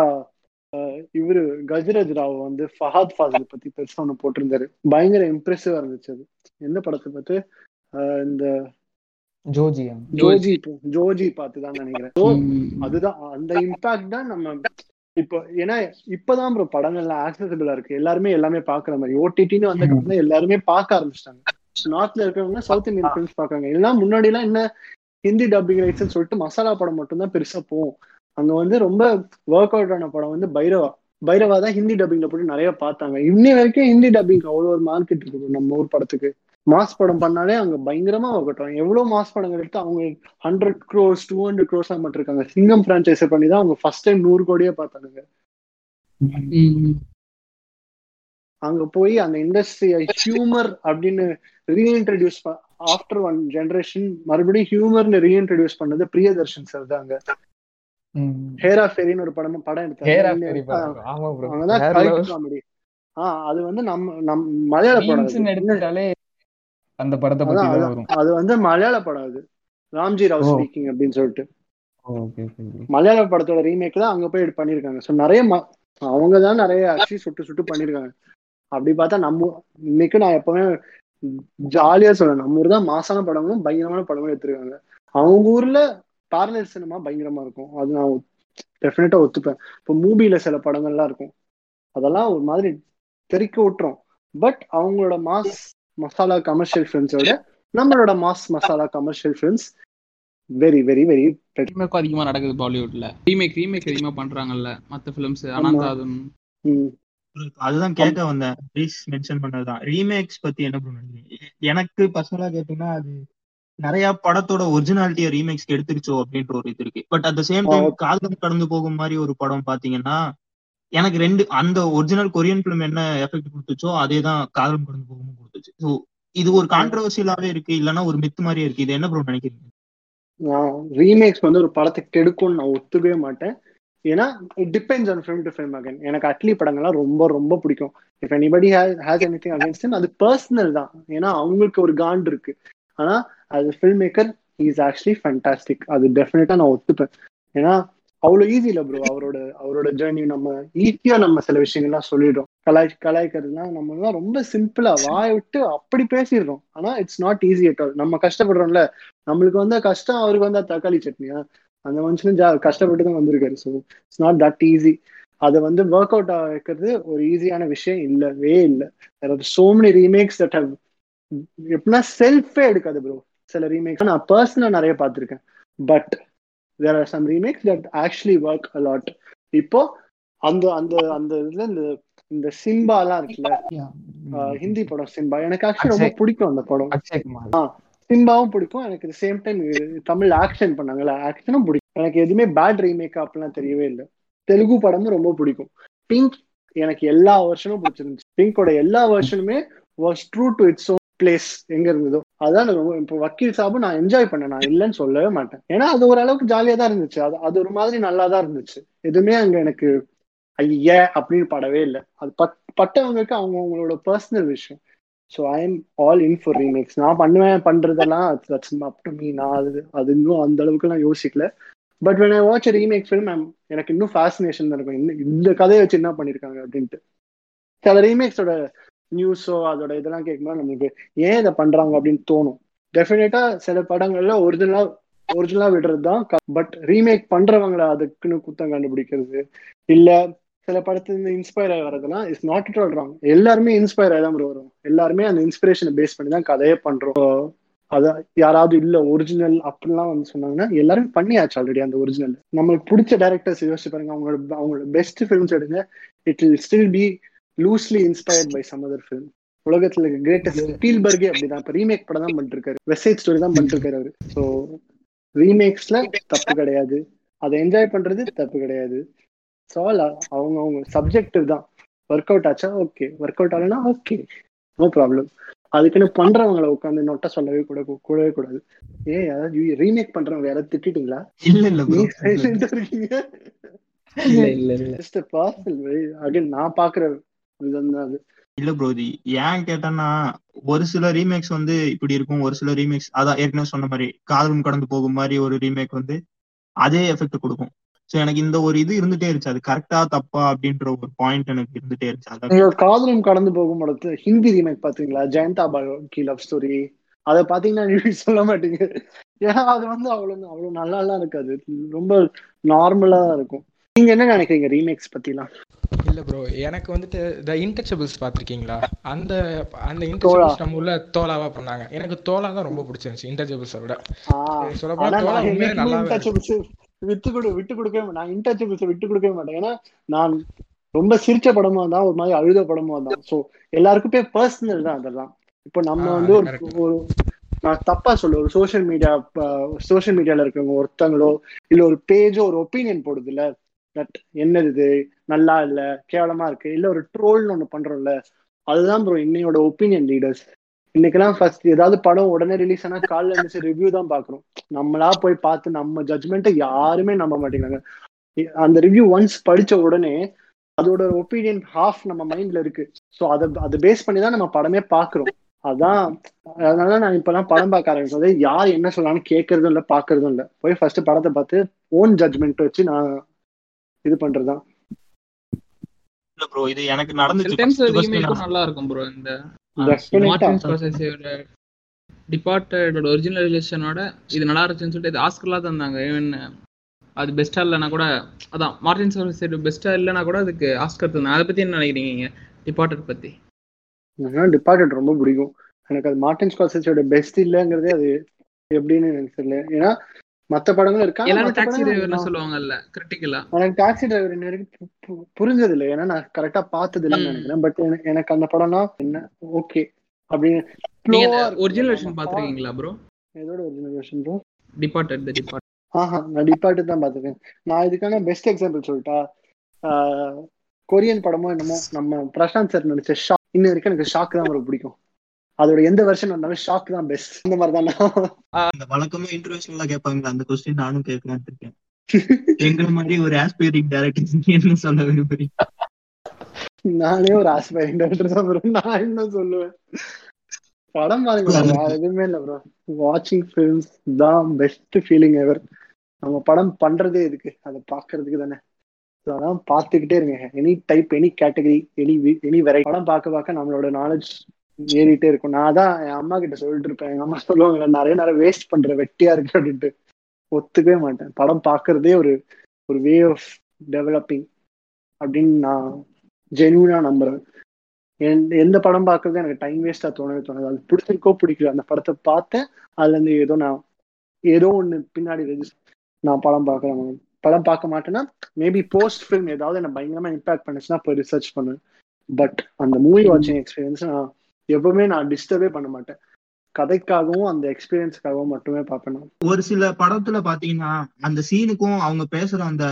இவரு கஜராஜ் ராவ் வந்து ஃபஹாத் ஃபாசில் பத்தி பெருசா ஒண்ணு போட்டிருந்தாரு. பயங்கர இம்ப்ரெசிவா இருந்துச்சு அது. எந்த படத்தை பார்த்து? இந்த ஜோஜி ஜோஜி பார்த்து தான் நினைக்கிறேன். அதுதான் அந்த இம்பாக்ட் தான் நம்ம இப்போ ஏன்னா இப்பதான் ப்ரோ படங்கள்ல ஆக்சசபிளா இருக்கு. எல்லாருமே எல்லாமே பாக்குற மாதிரி. ஓடிடின்னு வந்த எல்லாருமே பார்க்க ஆரம்பிச்சிட்டாங்க. நார்த்ல இருக்கிறவங்க சவுத் இந்தியன் ஃபிலிம்ஸ் பாக்காங்க எல்லாம் முன்னாடி எல்லாம் என்ன ஹிந்தி டப்பிங் ரைட்ஸ் சொல்லிட்டு மசாலா படம் மட்டும் தான் பெருசா போகும். அங்க வந்து ரொம்ப ஒர்க் அவுட் ஆன படம் வந்து பைரவா. பைரவா தான் ஹிந்தி டப்பிங்ல போட்டு நிறைய பார்த்தாங்க. இன்னி வரைக்கும் ஹிந்தி டப்பிங் அவ்வளோ ஒரு மார்க்கெட் இருக்கு bro நம்ம ஊர் படத்துக்கு. மாஸ் படம் பண்ணாலே அங்க பயங்கரமா ஒர்க் அவுட் ஆகும். எவ்வளவு மாஸ் படங்கள் எடுத்து அவங்க hundred crores two hundred crores மட்டும் இருக்காங்க சிங்கம் பிரான்ச்சைஸ் பண்ணி தான் அவங்க ஃபர்ஸ்ட் டைம் நூறு கோடியே பார்த்தாங்க. அங்க போய் அந்த இண்டஸ்ட்ரியை ஹியூமர் அப்படின்னு ரீஇன்ட்ரடியூஸ் ஆஃப்டர் ஒன் ஜெனரேஷன் மறுபடியும் ஹியூமர்னு ரீஇன்ட்ரடியூஸ் பண்ணது பிரியதர்ஷன் சார் தாங்க ஹேரா ஃபெரின்னு ஒரு படம் படம். எடுத்தாங்க. காமெடி ஆஹ் அது வந்து நம்ம நம் மலையாள படம் எடுத்துட்டாலே அந்த படத்தை பத்தி அது வந்து மலையாள படம் அது. ராம்ஜி ராவ். ஸ்பீக்கிங் அப்படின்னு சொல்லிட்டு. மலையாள படத்தோட ரீமேக் தான் அங்க போய் பண்ணிருக்காங்க. ஸோ நிறைய அவங்க தான் நிறைய ஆக்சுவலி சுட்டு சுட்டு பண்ணிருக்காங்க. அப்படி பார்த்தா நம்ம இன்னைக்கு நான் எப்பவுமே ஜாலியா சொல்றேன் நம்ம ஊர் தான் மாசான படங்களும் பயங்கரமான படங்களும் எடுத்திருக்காங்க. அவங்க ஊர்ல பார்லர் சினிமா பயங்கரமா இருக்கும். அது நான் டெஃபினட்டா ஒத்துப்பேன். இப்போ மூவில சில படங்கள்லாம் இருக்கும். அதெல்லாம் ஒரு மாதிரி தெறிக்க விட்டுரும். பட் அவங்களோட மாஸ் மசாலா கமர்ஷியல் ஃபிலிம்ஸோட நம்மளோட mass masala commercial films very very very ரீமேக்கும் அதிகமா நடக்குது பாலிவுட்ல ரீமேக் ரீமேக் அதிகமா பண்றாங்கல்ல. மத்த ஃபிலிம்ஸ் அனந்தாதும் அதுதான் கேட்க வந்தேன். Please mention பண்ணதுதான். ரீமேக்ஸ் பத்தி என்ன நினைக்கிறீங்க? எனக்கு பர்சனலா கேட்டீங்கன்னா அது நிறைய படத்தோட ஒரிஜினாலிட்டியை ரீமேக்ஸ்க்கு எடுத்துருச்சோ அப்படின்ற ஒரு இது இருக்கு. But at the same time Kadhal Kadandhu Pogum மாதிரி ஒரு படம் பாத்தீங்கன்னா எனக்கு ரெண்டு அந்த ஒரிஜினல் கொரியன் பிலிம் என்ன எஃபெக்ட் கொடுத்துச்சோ அதே தான் காதல் கடந்து போகும் கொடுத்துச்சு. ஸோ இது ஒரு கான்ட்ரவர்சியலாவே இருக்கு. இல்லைன்னா ஒரு மித்து மாதிரியே இருக்கு. இது என்ன ப்ரோ நினைக்கிறீங்க? நான் ரீமேக்ஸ் வந்து ஒரு படத்தை கெடுக்கும்னு நான் ஒத்துக்கவே மாட்டேன். ஏன்னா it depends on film to film again எனக்கு அட்லி படங்கள்லாம் ரொம்ப ரொம்ப பிடிக்கும். If anybody has anything against அது பர்சனல் தான். ஏன்னா அவங்களுக்கு ஒரு காண்ட் இருக்கு. ஆனா அது film maker is actually fantastic அது டெஃபினட்டா நான் ஒத்துப்பேன். ஏன்னா அவ்வளவு ஈஸி இல்லை ப்ரோ அவரோட அவரோட ஜேர்னி நம்ம ஈஸியா நம்ம சில விஷயங்கள்லாம் சொல்லிடுறோம். கலாய் கலாய்க்கிறதுனா நம்ம தான் ரொம்ப சிம்பிளா வாய விட்டு அப்படி பேசிடுறோம். ஆனா it's not easy at all நம்ம கஷ்டப்படுறோம்ல. நம்மளுக்கு வந்த கஷ்டம் அவருக்கு வந்தா தக்காளி சட்னியா? அந்த மனுஷனும் ஜா கஷ்டப்பட்டு தான் வந்திருக்காரு. So it's not that easy அதை வந்து ஒர்க் அவுட் ஆகிறது ஒரு ஈஸியான விஷயம் இல்லவே இல்லை. So many remakes that have எப்படின்னா செல்ஃபே எடுக்காது ப்ரோ சில ரீமேக்ஸ் நான் பர்சனலா நிறைய பார்த்துருக்கேன். But there are some remakes that actually work a lot இப்போ அந்த அந்த அந்த இதுல இந்த இந்த சிம்பாலாம் இருக்குல்ல. ஹிந்தி படம் சிம்பா எனக்கு ஆக்சுவலி ரொம்ப. பிடிக்கும் அந்த படம். சிம்பாவும் பிடிக்கும். எனக்கு சேம் டைம் தமிழ் ஆக்ஷன் பண்ணாங்கல்ல ஆக்ஷனும் பிடிக்கும். எனக்கு எதுவுமே பேட் ரீமேக் அப்படிலாம் தெரியவே இல்லை. தெலுங்கு படமும் ரொம்ப பிடிக்கும். பிங்க் எனக்கு எல்லா வருஷனும் பிடிச்சிருந்துச்சு. பிங்கோட எல்லா வருஷனுமே was true to it's own place எங்க இருந்ததோ. அதான் ரொம்ப இப்போ வக்கீல் சாபு நான் என்ஜாய் பண்ணேன். நான் இல்லைன்னு சொல்லவே மாட்டேன். ஏன்னா அது ஓரளவுக்கு ஜாலியாக தான் இருந்துச்சு. அது அது ஒரு மாதிரி நல்லா தான் இருந்துச்சு. எதுவுமே அங்கே எனக்கு ஐய அப்படின்னு படவே இல்லை. அது பட் பட்டவங்களுக்கு அவங்க அவங்களோட பர்சனல் விஷயம். So I am all in for remakes நான் பண்ணுவேன் பண்ணுறதெல்லாம் தட்ஸ் அப் டு மீ நான் அது அது இன்னும் அந்த அளவுக்கு நான் யோசிக்கல. But when I watch remake film எனக்கு இன்னும் ஃபேசினேஷன் தான் இருக்கும். இன்னும் இந்த கதையை வச்சு என்ன பண்ணியிருக்காங்க அப்படின்ட்டு. சில ரீமேக்ஸோட நியூஸோ அதோட இதெல்லாம் கேட்கும்போது நமக்கு ஏன் இதை பண்ணுறாங்க அப்படின்னு தோணும். டெஃபினட்டாக சில படங்கள்ல ஒரிஜினலாக ஒரிஜினலாக விடுறது தான் பட் ரீமேக் பண்ணுறவங்கள அதுக்குன்னு குத்தம் கண்டுபிடிக்கிறது. இல்லை சில படத்துல இன்ஸ்பயர் ஆகி வரதெல்லாம் is not it all wrong எல்லாருமே இன்ஸ்பயர் ஆகி தான் வரும் எல்லாருமே அந்த இன்ஸ்பிரேஷனை பேஸ் பண்ணி தான் கதையே பண்றோம். So, அத யாராவது இல்ல ஒரிஜினல் அப்படிலாம் வந்து சொன்னாங்கன்னா எல்லாரும் பண்ணியாச்சு ஆல்ரெடி அந்த ஒரிஜினல் நம்மளுக்கு பிடிச்ச டேரக்டர்ஸ் யோசிச்சு பாருங்க. அவங்களோட அவங்களோட பெஸ்ட் ஃபிலிம்ஸ் எடுங்க. It will still be loosely inspired by some other film உலகத்துல கிரேட்டஸ்ட் ஸ்பீல்பர்கே அப்படிதான் இப்ப ரீமேக் படம் தான் பண்ணிட்டு இருக்காரு வெஸ்ட் ஸ்டோரி தான் பண்ணிட்டு இருக்காரு அவரு ஸோ ரீமேக்ஸ்ல தப்பு கிடையாது. அதை என்ஜாய் பண்றது தப்பு கிடையாது. ஸோ அவங்க அவங்க சப்ஜெக்டிவ் தான். ஒர்க் அவுட் ஆச்சா? ஓகே ஒர்க் அவுட் ஆகலைன்னா ஓகே நோ ப்ராப்ளம் அதுக்குன்னு பண்றவங்களை உட்காந்து நொட்ட சொல்லவே கூட கூடவே கூடாது. ஏ யாராவது ரீமேக் பண்றவங்க யாராவது திட்டிட்டீங்களா? இல்ல இல்ல இல்ல இல்ல. இல்ல ஜஸ்ட் பார்சல் அகைன் நான் பாக்குற விதம் தான் அது. இல்ல ப்ரோ இது ஏன் கேட்டேன்னா ஒரு சில ரீமேக்ஸ் வந்து இப்படி இருக்கும். ஒரு சில ரீமேக்ஸ் அதான் ஏற்கனவே சொன்ன மாதிரி காதலும் கடந்து போகும் மாதிரி ஒரு ரீமேக் வந்து அதே எஃபெக்ட் கொடுக்கும். சோ எனக்கு இந்த ஒரு இது இருந்துட்டே இருந்துச்சு. அது கரெக்டா தப்பா அப்படின்ற ஒரு பாயிண்ட் எனக்கு இருந்துட்டே இருந்துச்சு. நீங்க காதலும் கடந்து போகும் படத்து ஹிந்தி ரீமேக் பாத்தீங்களா ஜெயந்தா பாக்கி லவ் ஸ்டோரி அதை பாத்தீங்கன்னா சொல்ல மாட்டீங்க. ஏன்னா அது வந்து அவ்வளவு அவ்வளவு நல்லா எல்லாம் இருக்காது. ரொம்ப நார்மலா தான் இருக்கும். நீங்க என்ன நினைக்கிறீங்க ரீமேக்ஸ் பத்திலாம்? இல்ல ப்ரோ எனக்கு வந்துட்டு த இன்டச்சபிள்ஸ் பார்த்திருக்கீங்களா? அந்த அந்த இன்டச்சபிள்ஸ் நம்ம உள்ள தோலாவா பண்ணாங்க. எனக்கு தோலா தான் ரொம்ப பிடிச்சிருந்துச்சு இன்டச்சபிள்ஸை விட. சொல்ல போனா தோலா உண்மையிலே என்னைக்குமே விட்டு கொடு விட்டு கொடுக்கவே மாட்டேன் நான் இன்டச்சபிள்ஸ் விட்டு கொடுக்கவே மாட்டேன். ஏன்னா நான் ரொம்ப சிரிச்ச படமா தான் ஒரு மாதிரி அழுத படமா தான் சோ எல்லாருக்குமே பர்சனல் தான் அதெல்லாம். இப்போ நம்ம வந்து ஒரு. ஒரு நான் தப்பா சொல்ல ஒரு சோஷியல் மீடியா சோஷியல் மீடியால இருக்கவங்க ஒருத்தங்களோ இல்ல ஒரு பேஜோ ஒரு ஒப்பீனியன் போடுது இல்ல தட் என்னது இது? நல்லா இல்ல கேவலமா இருக்கு இல்ல ஒரு ட்ரோல்னு ஒண்ணு பண்றோம்ல அதுதான் ப்ரோ இன்னையோட ஒப்பீனியன் லீடர்ஸ் இன்னைக்கெல்லாம் ஃபர்ஸ்ட் ஏதாவது படம் உடனே ரிலீஸ் ஆனா காலைல இருந்துச்சு ரிவ்யூ தான் பாக்குறோம் நம்மளா போய் பார்த்து நம்ம ஜட்மெண்ட்டை யாருமே நம்ப மாட்டேங்கிறாங்க. அந்த ரிவ்யூ ஒன்ஸ் படிச்ச உடனே அதோட ஒப்பீனியன் ஹாஃப் நம்ம மைண்ட்ல இருக்கு. ஸோ அதை அதை பேஸ் பண்ணி தான் நம்ம படமே பாக்குறோம் அதான் அதனால நான் இப்பெல்லாம் படம் பார்க்க ஆரம்பிச்சது யார் என்ன சொல்லலாம்னு கேட்கறதும் இல்லை பாக்குறதும் இல்லை. போய் ஃபர்ஸ்ட் படத்தை பார்த்து ஓன் ஜட்மெண்ட் வச்சு நான் இது பண்றதுதான். இல்ல ப்ரோ இது எனக்கு நடந்துச்சு. நல்லா இருக்கும் ப்ரோ இந்த டிபார்ட்டடோட ஒரிஜினல் ரிலேஷனோட இது நல்லா இருந்துச்சுன்னு சொல்லிட்டு இது ஆஸ்கர்லாம் தந்தாங்க. ஈவன் அது பெஸ்டா இல்லைனா கூட அதான் மார்டின் ஸ்கார்செஸி பெஸ்டா இல்லைனா கூட அதுக்கு ஆஸ்கர் தந்தாங்க. அதை பத்தி என்ன நினைக்கிறீங்க டிபார்ட்டட் பத்தி. டிபார்ட்மெண்ட் ரொம்ப பிடிக்கும். எனக்கு அது மார்டின் ஸ்கார்செஸியோட பெஸ்ட் இல்லைங்கிறதே அது எப்படின்னு எனக்கு தெரியல. ஏன்னா மத்த படங்களும் இருக்கா? எல்லாரும் டாக்ஸி டிரைவர்னு சொல்லுவாங்கல்ல கிரிட்டிக்கலா எனக்கு டாக்ஸி டிரைவர் பு- புரிஞ்சது இல்லை ஏன்னா நான் கரெக்டா பார்த்தது இல்லைன்னு. நினைக்கிறேன். பட் எனக்கு அந்த படம்னா என்ன? ஓகே அப்படின்னு ஒரிஜினல் வெர்ஷன் பாத்திருக்கீங்களா ப்ரோ எதோட original version bro departed the depart ஆஹா நான் டிபார்ட் தான் பார்த்துருக்கேன். நான் இதுக்கான பெஸ்ட் எக்ஸாம்பிள் சொல்லிட்டா கொரியன் படமோ என்னமோ நம்ம பிரசாந்த் சார் நடிச்ச ஷாக் இன்ன வரைக்கும் எனக்கு ஷாக் தான் ரொம்ப பிடிக்கும். அதோட எந்த வெர்ஷன் வந்தாலும் ஷாக் தான் பெஸ்ட் இந்த மாதிரி தான் இந்த வழக்கமா இன்டர்வியூஸ்ல கேட்பாங்களா அந்த கொஸ்டின் நானும் கேட்கலான்னு இருக்கேன். எங்களை மாதிரி ஒரு ஆஸ்பைரிங் டேரக்டர் என்ன சொல்ல விரும்புறீங்க நானே ஒரு ஆஸ்பைரிங் டேரக்டர் தான் bro. நான் என்ன சொல்லுவேன்? படம் பாருங்க. வேற எதுவுமே இல்ல ப்ரோ வாட்சிங் ஃபிலிம்ஸ் தான் பெஸ்ட் ஃபீலிங் எவர் நம்ம படம் பண்றதே எதுக்கு? அதை பாக்குறதுக்கு தானே. அதான் பார்த்துக்கிட்டே இருங்க. Any type any category any any very படம் பார்க்க பார்க்க நம்மளோட நாலேஜ் ஏறிட்டே இருக்கும். நான் தான் என் அம்மா கிட்ட சொல்லிட்டு இருப்பேன். எங்க அம்மா சொல்லுவாங்க நிறைய நேரம் வேஸ்ட் பண்ற வெட்டியா இருக்கு அப்படின்ட்டு. ஒத்துக்கவே மாட்டேன். படம் பாக்குறதே ஒரு ஒரு வே ஆஃப் டெவலப்பிங் அப்படின்னு நான் ஜென்யூனா நம்புறேன். எந்த- எந்த படம் பார்க்கறது எனக்கு டைம் வேஸ்டா தோணவே தோணுது. அது பிடிச்சிருக்கோ பிடிக்கல. அந்த படத்தை பார்த்தேன். அதுல இருந்து ஏதோ நான் ஏதோ ஒண்ணு பின்னாடி ரெஜிஸ்டர் நான் படம் பாக்குறேன் படம் பார்க்க மாட்டேன்னா மேபி போஸ்ட் ஃபிலிம் ஏதாவது என்ன பயங்கரமா இம்பாக்ட் பண்ணுச்சுன்னா போய் ரிசர்ச் பண்ணுவேன். பட் அந்த மூவி வாட்சிங் எக்ஸ்பீரியன்ஸ் நான் எப்பவுமே நான் டிஸ்டர்பே பண்ண மாட்டேன். கதைக்காகவும் அந்த எக்ஸ்பீரியன்ஸ்க்காகவும் மட்டுமே பார்ப்பேன் ஒரு சில படத்துல பாத்தீங்கன்னா அந்த சீனுக்கும் அவங்க பேசுற அந்த